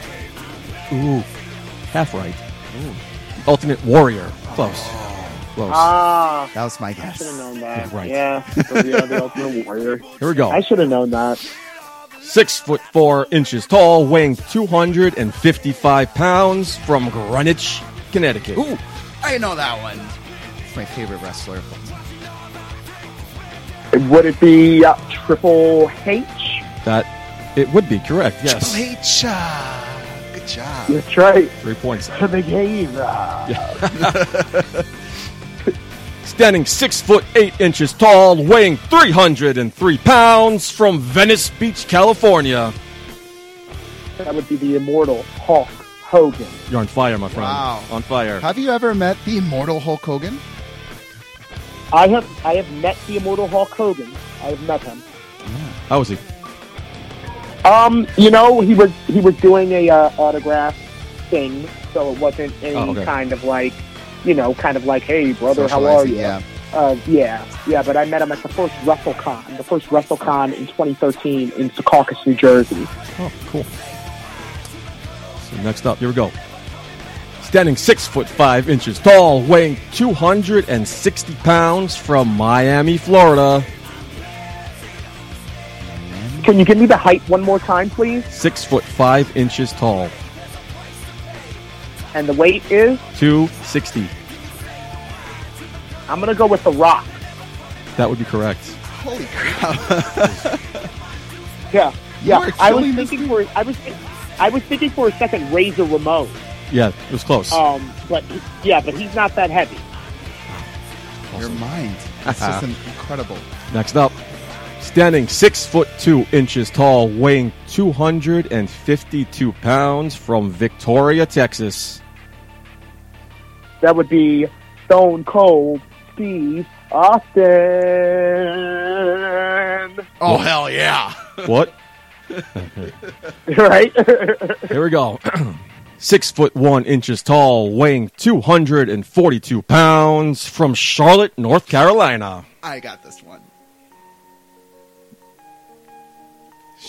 Ooh, half right. Ultimate Warrior. Close. Close. Ah, That was my I should have guess. known that. Yeah, right. Yeah, the, yeah, the Ultimate Warrior. (laughs) Here we go. I should have known that. Six foot four inches tall, weighing 255 pounds from Greenwich, Connecticut. Ooh, I know that one. It's my favorite wrestler. Would it be uh, Triple H? That it would be correct. Yes. Triple H. uh, Good job. That's right. Three points. For the game. Uh, (laughs) Standing six foot eight inches tall, weighing 303 pounds from Venice Beach, California. That would be the immortal Hulk Hogan. You're on fire, my friend. Wow. On fire. Have you ever met the immortal Hulk Hogan? I have I have met the immortal Hulk Hogan. I have met him. How was he? Um, you know, he was he was doing a uh, autograph thing, so it wasn't any Oh, okay. kind of like, you know, kind of like, hey brother, how are you? Yeah. Uh, yeah, yeah. But I met him at the first WrestleCon, the first WrestleCon in 2013 in Secaucus, New Jersey. Oh, cool. So next up, here we go. Standing six foot five inches tall, weighing 260 pounds from Miami, Florida. Can you give me the height one more time, please? Six foot five inches tall. And the weight is? 260. I'm gonna go with the Rock. That would be correct. Holy crap. (laughs) Yeah, yeah. I was thinking for I was I was thinking for a second Razor Ramon. Yeah, it was close. Um, but yeah, but he's not that heavy. Your mind. That's just (laughs) incredible. Next up, standing six foot two inches tall, weighing 252 pounds from Victoria, Texas. That would be Stone Cold Steve Austin. Oh, hell yeah. What? (laughs) right? Here we go. (clears throat) Six foot one inches tall, weighing 242 pounds from Charlotte, North Carolina. I got this one.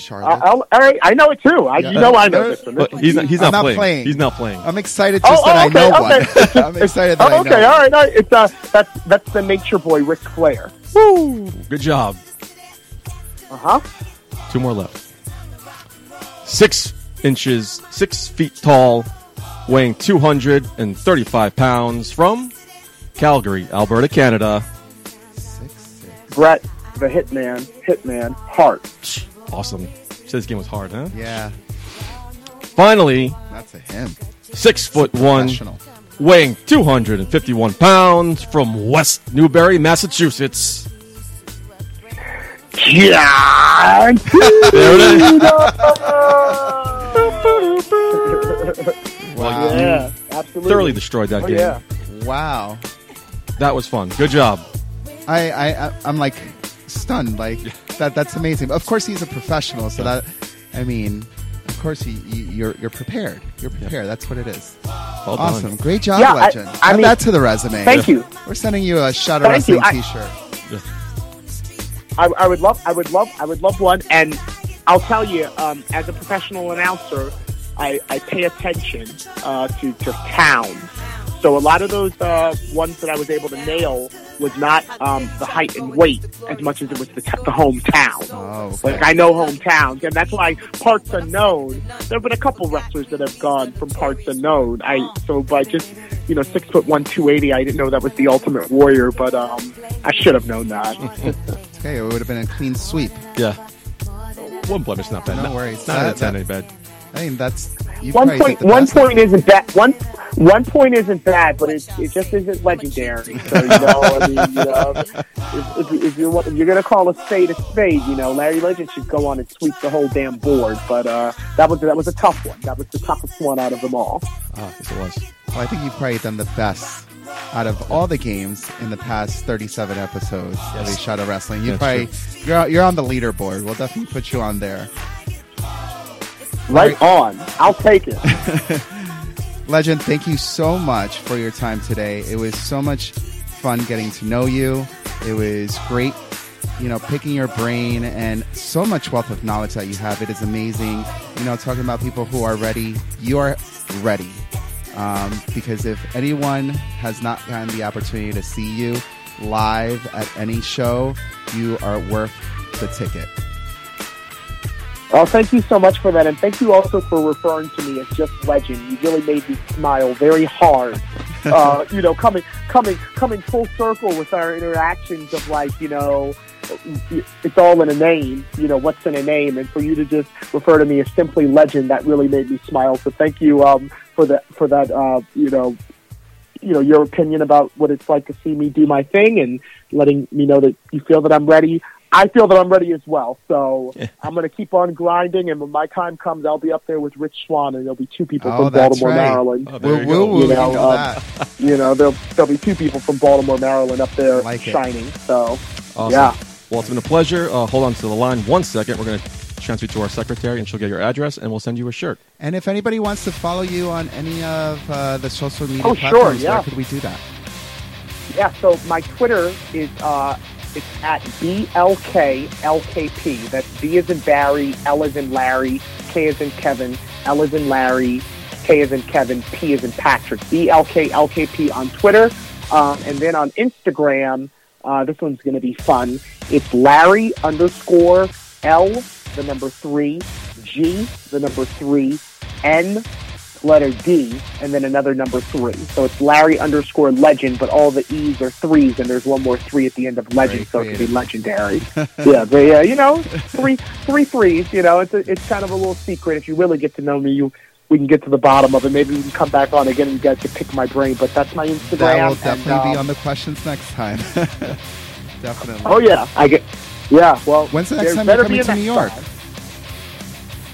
Charlotte. I'll, all right, I know it too. I, Yeah. you know I know this one. This But he's not, he's not, I'm not playing. playing. He's not playing. I'm excited Oh, just that oh, I okay, know okay. one. (laughs) I'm excited that Oh, I know okay, all one. right. all right. It's uh, that's that's the Nature Boy Ric Flair. Woo! Good job. Uh huh. Two more left. Six inches, six feet tall, weighing 235 pounds from Calgary, Alberta, Canada. Six, six. Bret, the Hitman, Hitman Hart. Awesome. Said this game was hard, huh? Yeah, Finally, that's a him. six foot one, weighing 251 pounds from West Newbury, Massachusetts. Yeah. There it is. (laughs) Wow. yeah, absolutely. Thoroughly destroyed that Oh, game. yeah. Wow. That was fun. Good job. I, I, I I'm like stunned. Like that. That's amazing. Of course, he's a professional. So that, I mean, of course, he, you, you're you're prepared. You're prepared. That's what it is. Well awesome. done. Great job, Yeah, legend. I Add mean- that to the resume. Thank you. We're sending you a Shadow Thank you. Wrestling I- T-shirt. I, I would love, I would love, I would love one. And I'll tell you, um, as a professional announcer, I, I pay attention uh, to to towns. So a lot of those uh, ones that I was able to nail was not um, the height and weight as much as it was the, t- the hometown. Oh, okay. Like I know hometowns, and that's why parts unknown. There have been a couple wrestlers that have gone from parts unknown. I so by just you know six foot one, two eighty. I didn't know that was the Ultimate Warrior, but um, I should have known that. (laughs) Okay, it would have been a clean sweep. Yeah. One blemish, not bad. No Not- worries. Not out That- of ten, that- any bad. I mean, that's one point, one best. point isn't bad. One one point isn't bad, but it, it just isn't legendary. So you (laughs) know, I mean, you know, if, if, if you're if you're gonna call a spade a spade, you know, Larry Legend should go on and sweep the whole damn board. But uh, that was that was a tough one. That was the toughest one out of them all. Ah, yes, it was. Well, I think you've probably done the best out of all the games in the past 37 episodes of Yes. the Shadow Wrestling. You That's probably you're you're on the leaderboard. We'll definitely put you on there. Right on. I'll take it. (laughs) Legend, thank you so much for your time today. It was so much fun getting to know you. It was great, you know, picking your brain and so much wealth of knowledge that you have. It is amazing. You know, talking about people who are ready. You are ready. Um, because if anyone has not gotten the opportunity to see you live at any show, you are worth the ticket. Well, thank you so much for that, and thank you also for referring to me as just legend. You really made me smile very hard. (laughs) uh, you know, coming coming coming full circle with our interactions of like, you know, it's all in a name. You know, what's in a name, and for you to just refer to me as simply legend, that really made me smile. So thank you um, for that for that uh, you know you know your opinion about what it's like to see me do my thing and letting me know that you feel that I'm ready. I feel that I'm ready as well. So I'm going to keep on grinding, and when my time comes, I'll be up there with Rich Swann, and there'll be two people Oh, from Baltimore, right. Maryland. Oh, there Woo you woo go. woo. You You know, know um. You know, there'll there'll be two people from Baltimore, Maryland up there Like it. shining. So Awesome. yeah. Well, it's been a pleasure. Uh, hold on to the line one second. We're going to transfer you to our secretary, and she'll get your address, and we'll send you a shirt. And if anybody wants to follow you on any of uh, the social media Oh, sure, platforms, yeah. where could we do that? Yeah, so my Twitter is uh, it's at BLKLKP. That's B as in Barry, L as in Larry, K as in Kevin, L as in Larry, K as in Kevin, P as in Patrick. BLKLKP on Twitter. Um, and then on Instagram, uh, this one's going to be fun. It's Larry underscore L, the number three, G, the number three, N, letter D, and then another number three. So it's Larry underscore legend, but all the E's are threes, and there's one more three at the end of legend, so it could be legendary. (laughs) yeah, but yeah, you know, three three threes. You know, it's a, it's kind of a little secret. If you really get to know me, you we can get to the bottom of it. Maybe we can come back on again and you guys can pick my brain. But that's my Instagram. That will and, definitely be um, on the questions next time. (laughs) definitely. Oh yeah, I get. Yeah, well, When's the next time you're be coming to New York? time.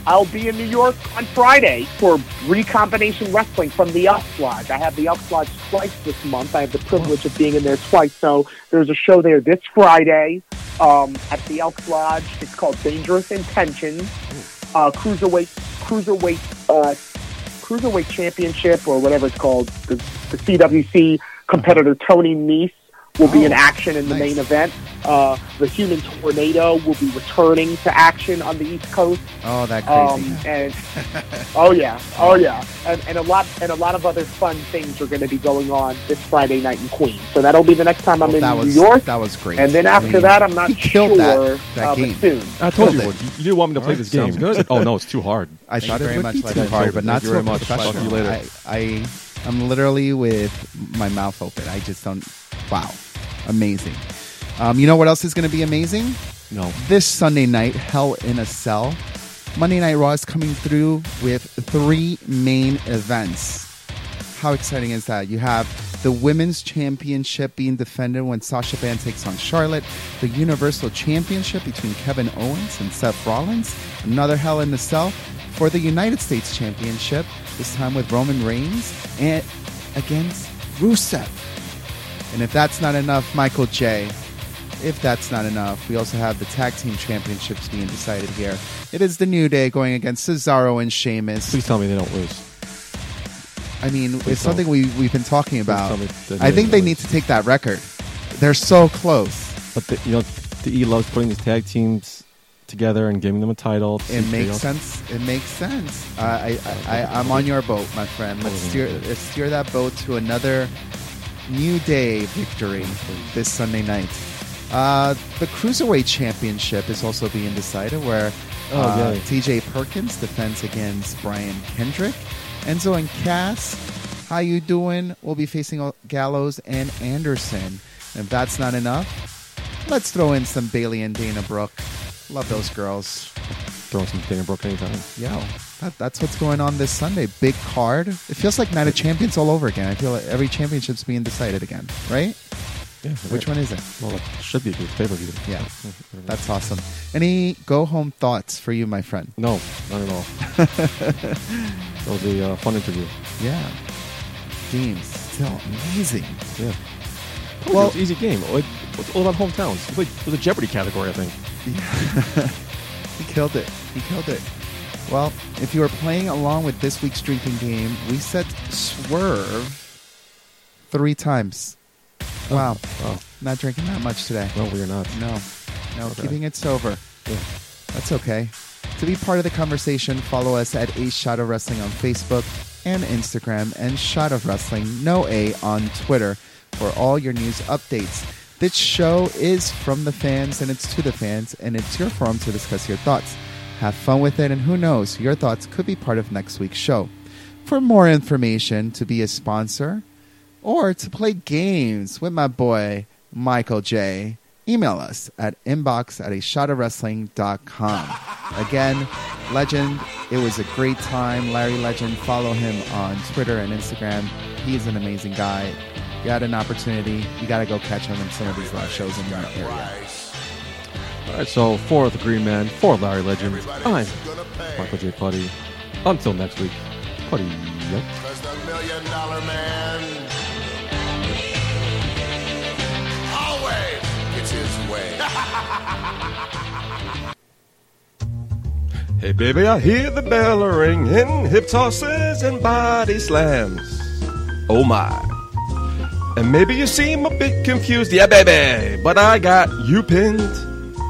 I'll be in New York on Friday for Recombination Wrestling from the Elks Lodge. I have the Elks Lodge twice this month. I have the privilege of being in there twice. So there's a show there this Friday um, at the Elks Lodge. It's called Dangerous Intentions. Uh, cruiserweight, cruiserweight, uh, cruiserweight championship or whatever it's called. The, the CWC competitor Tony Nese will be in Oh, action in the nice. main event. Uh, the Human Tornado will be returning to action on the East Coast. Oh, that Um, crazy. and (laughs) oh yeah, oh yeah, and, and a lot and a lot of other fun things are going to be going on this Friday night in Queens. So that'll be the next time I'm Well, in that New was York. that was great. and then I after mean, that, I'm not sure. that, that uh, game. But soon. I told you You, you didn't want me to play All this game. good. Oh no, it's too hard. I Thank thought you it very would much. be Thank too you. hard, but not Thank so very much. professional. Talk to you later. I, I, I'm literally with my mouth open. I just don't. Wow, amazing. Um, you know what else is going to be amazing? No. This Sunday night, Hell in a Cell. Monday Night Raw is coming through with three main events. How exciting is that? You have the Women's Championship being defended when Sasha Banks takes on Charlotte, the Universal Championship between Kevin Owens and Seth Rollins, another Hell in a Cell for the United States Championship, this time with Roman Reigns and against Rusev. And if that's not enough, Michael J. If that's not enough, we also have the tag team championships being decided here. It is the New Day going against Cesaro and Sheamus. Please tell me they don't lose. I mean, Please it's something we, we've been talking about. tell me that I think they lose. need to take that record. They're so close. But the, you know, the E loves putting these tag teams together and giving them a title. It makes sense. It makes sense. I, I, I, I'm on your boat, my friend. Let's steer, let's steer that boat to another New Day victory this Sunday night. Uh, the Cruiserweight Championship is also being decided, where Oh, uh. TJ Perkins defends against Brian Kendrick. Enzo and Cass, how you doing? We'll be facing Gallows and Anderson. And if that's not enough, let's throw in some Bayley and Dana Brooke. Love those girls. Throwing some Dana Brooke anytime. Yo, that, that's what's going on this Sunday. Big card. It feels like Night of Champions all over again. I feel like every championship's being decided again, right? Yeah. Which one is it? Well, it should be pay per view. Yeah, that's awesome. Any go home thoughts for you, my friend? No, not at all. (laughs) that was a uh, fun interview. Yeah, Dean, still amazing. Yeah. Well- Well, it's an easy game. It- It's all about hometowns. It was a Jeopardy category, I think. Yeah. (laughs) He killed it. He killed it. Well, if you are playing along with this week's drinking game, we said swerve three times. Oh, wow, Oh, not drinking that much today. no, we're not. No, no, Okay. keeping it sober. Yeah. That's okay. To be part of the conversation, follow us at A Shot of Wrestling on Facebook and Instagram, and Shot of Wrestling, no A, on Twitter for all your news updates. This show is from the fans and it's to the fans, and it's your forum to discuss your thoughts. Have fun with it, and who knows, your thoughts could be part of next week's show. For more information, to be a sponsor, or to play games with my boy Michael J, email us at inbox at a shot of wrestling.com. Again, legend It was a great time. Larry Legend, follow him on Twitter and Instagram. He is an amazing guy. You had an opportunity, you got to go catch him in some of these live shows in your area. All right, so for the Green Man, for Larry Legend, I'm Michael J. Putty. Until next week, Putty. Yep. Cause the million dollar man always gets his way. (laughs) Hey baby, I hear the bell ringing, hip tosses and body slams. Oh my. And maybe you seem a bit confused, yeah baby, but I got you pinned.